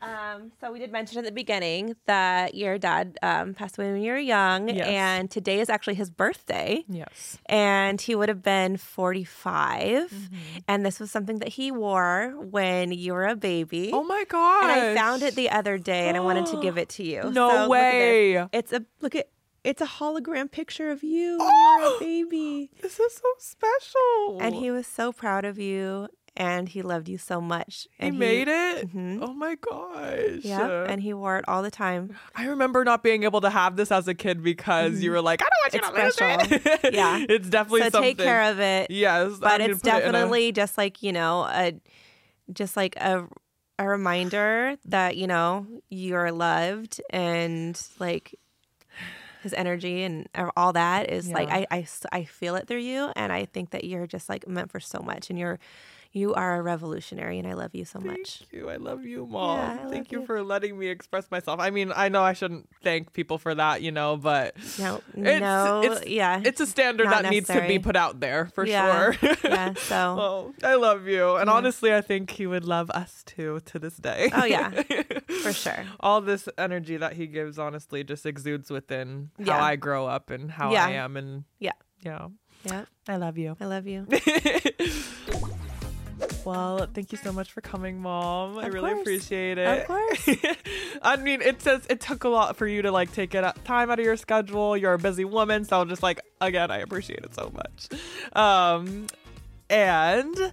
Um, so we did mention at the beginning that your dad um, passed away when you were young, Yes. and today is actually his birthday. yes. and he would have been 45 Mm-hmm. and this was something that he wore when you were a baby Oh my god. and i found it the other day and i wanted to give it to you No So look at this. way. it's a look at it's a hologram picture of you when Oh. you were a baby This is so special. and he was so proud of you and he loved you so much he and made it. Mhm. Oh my gosh. yeah and he wore it all the time I remember not being able to have this as a kid because you were like, I don't want you It's to lose it. special. Yeah. it's definitely so something. take care of it Yes, but I'm it's put it a- definitely just like you know a just like a a reminder that you know you're loved and like his energy and all that is like I, I I, I s- I feel it through you and I think that you're just like meant for so much and you're you are a revolutionary and I love you so much. Thank you. I love you, mom. Yeah, thank you, you. for letting me express myself. I mean, I know I shouldn't thank people for that, you know, but No, It's- no, it's- yeah, it's a standard that needs to be put out there for Yeah, sure. yeah. So, oh, I love you. And Yeah. honestly, I think he would love us too to this day. oh yeah, for sure. All this energy that he gives, honestly, just exudes within Yeah. how I grow up and how. I am. And Yeah, yeah, yeah. I love you. I love you. Well, thank you so much for coming, Mom. I really course. appreciate it. Of course. I mean, it says it took a lot for you to like take it out- time out of your schedule. You're a busy woman, so I'm just like again, I appreciate it so much. Um, and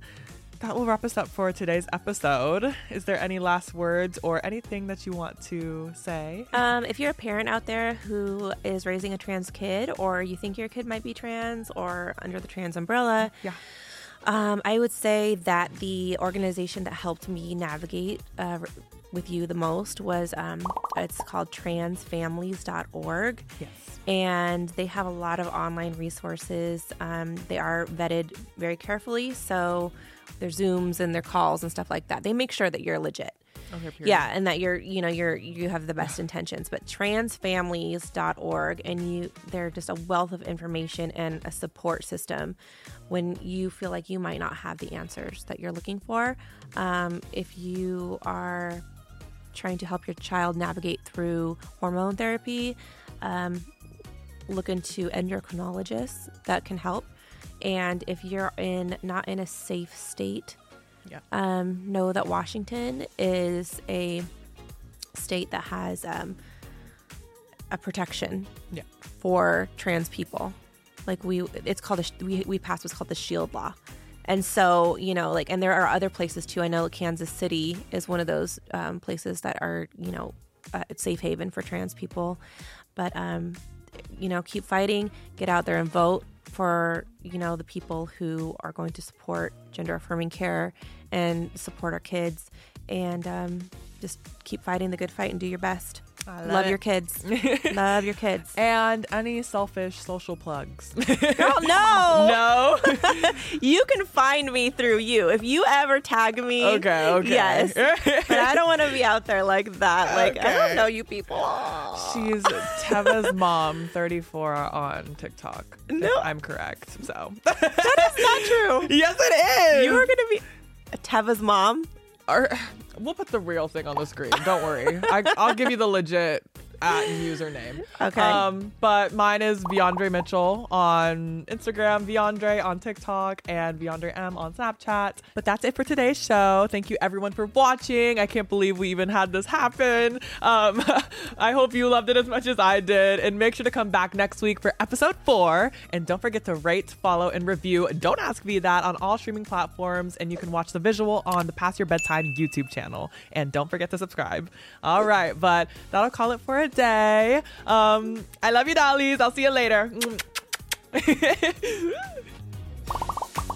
that will wrap us up for today's episode. Is there any last words or anything that you want to say? Um, if you're a parent out there who is raising a trans kid, or you think your kid might be trans or under the trans umbrella, Yeah. Um, I would say that the organization that helped me navigate uh, with you the most was um, it's called transfamilies.org. Yes. and they have a lot of online resources. Um, they are vetted very carefully, so their Zooms and their calls and stuff like that. They make sure that you're legit. Okay. Yeah, and that you're, you know, you're you have the best intentions. But transfamilies.org and you they're just a wealth of information and a support system when you feel like you might not have the answers that you're looking for. Um, if you are trying to help your child navigate through hormone therapy, um, look into endocrinologists that can help. And if you're in not in a safe state, Yeah. um, know that Washington is a state that has um, a protection Yeah. for trans people. Like we, it's called a, we we passed what's called the Shield Law, and so you know, like, and there are other places too. I know Kansas City is one of those um, places that are you know a safe haven for trans people, but um, you know, keep fighting, get out there and vote for you know the people who are going to support gender affirming care and support our kids, and um, just keep fighting the good fight and do your best. I Love your kids. Love your kids. And any selfish social plugs? Girl, no. no. You can find me through you. If you ever tag me. okay, okay. Yes. But I don't want to be out there like that. Like, I don't know you people. She's Teva's mom, 34 on TikTok. No. I'm correct. So. That's not true. yes, it is. You are going to be Teva's mom. We'll put the real thing on the screen. Don't worry. I, I'll give you the legit at username. Okay. Um, but mine is Viandre Mitchell on Instagram, Viandre on TikTok, and Viandre M on Snapchat. But that's it for today's show. Thank you everyone for watching. I can't believe we even had this happen. Um, I hope you loved it as much as I did. And make sure to come back next week for episode four. And don't forget to rate, follow, and review Don't Ask Me That on all streaming platforms. And you can watch the visual on the Past Your Bedtime YouTube channel. And don't forget to subscribe. All right, but that'll call it for a today. Um, I love you, dollies. I'll see you later.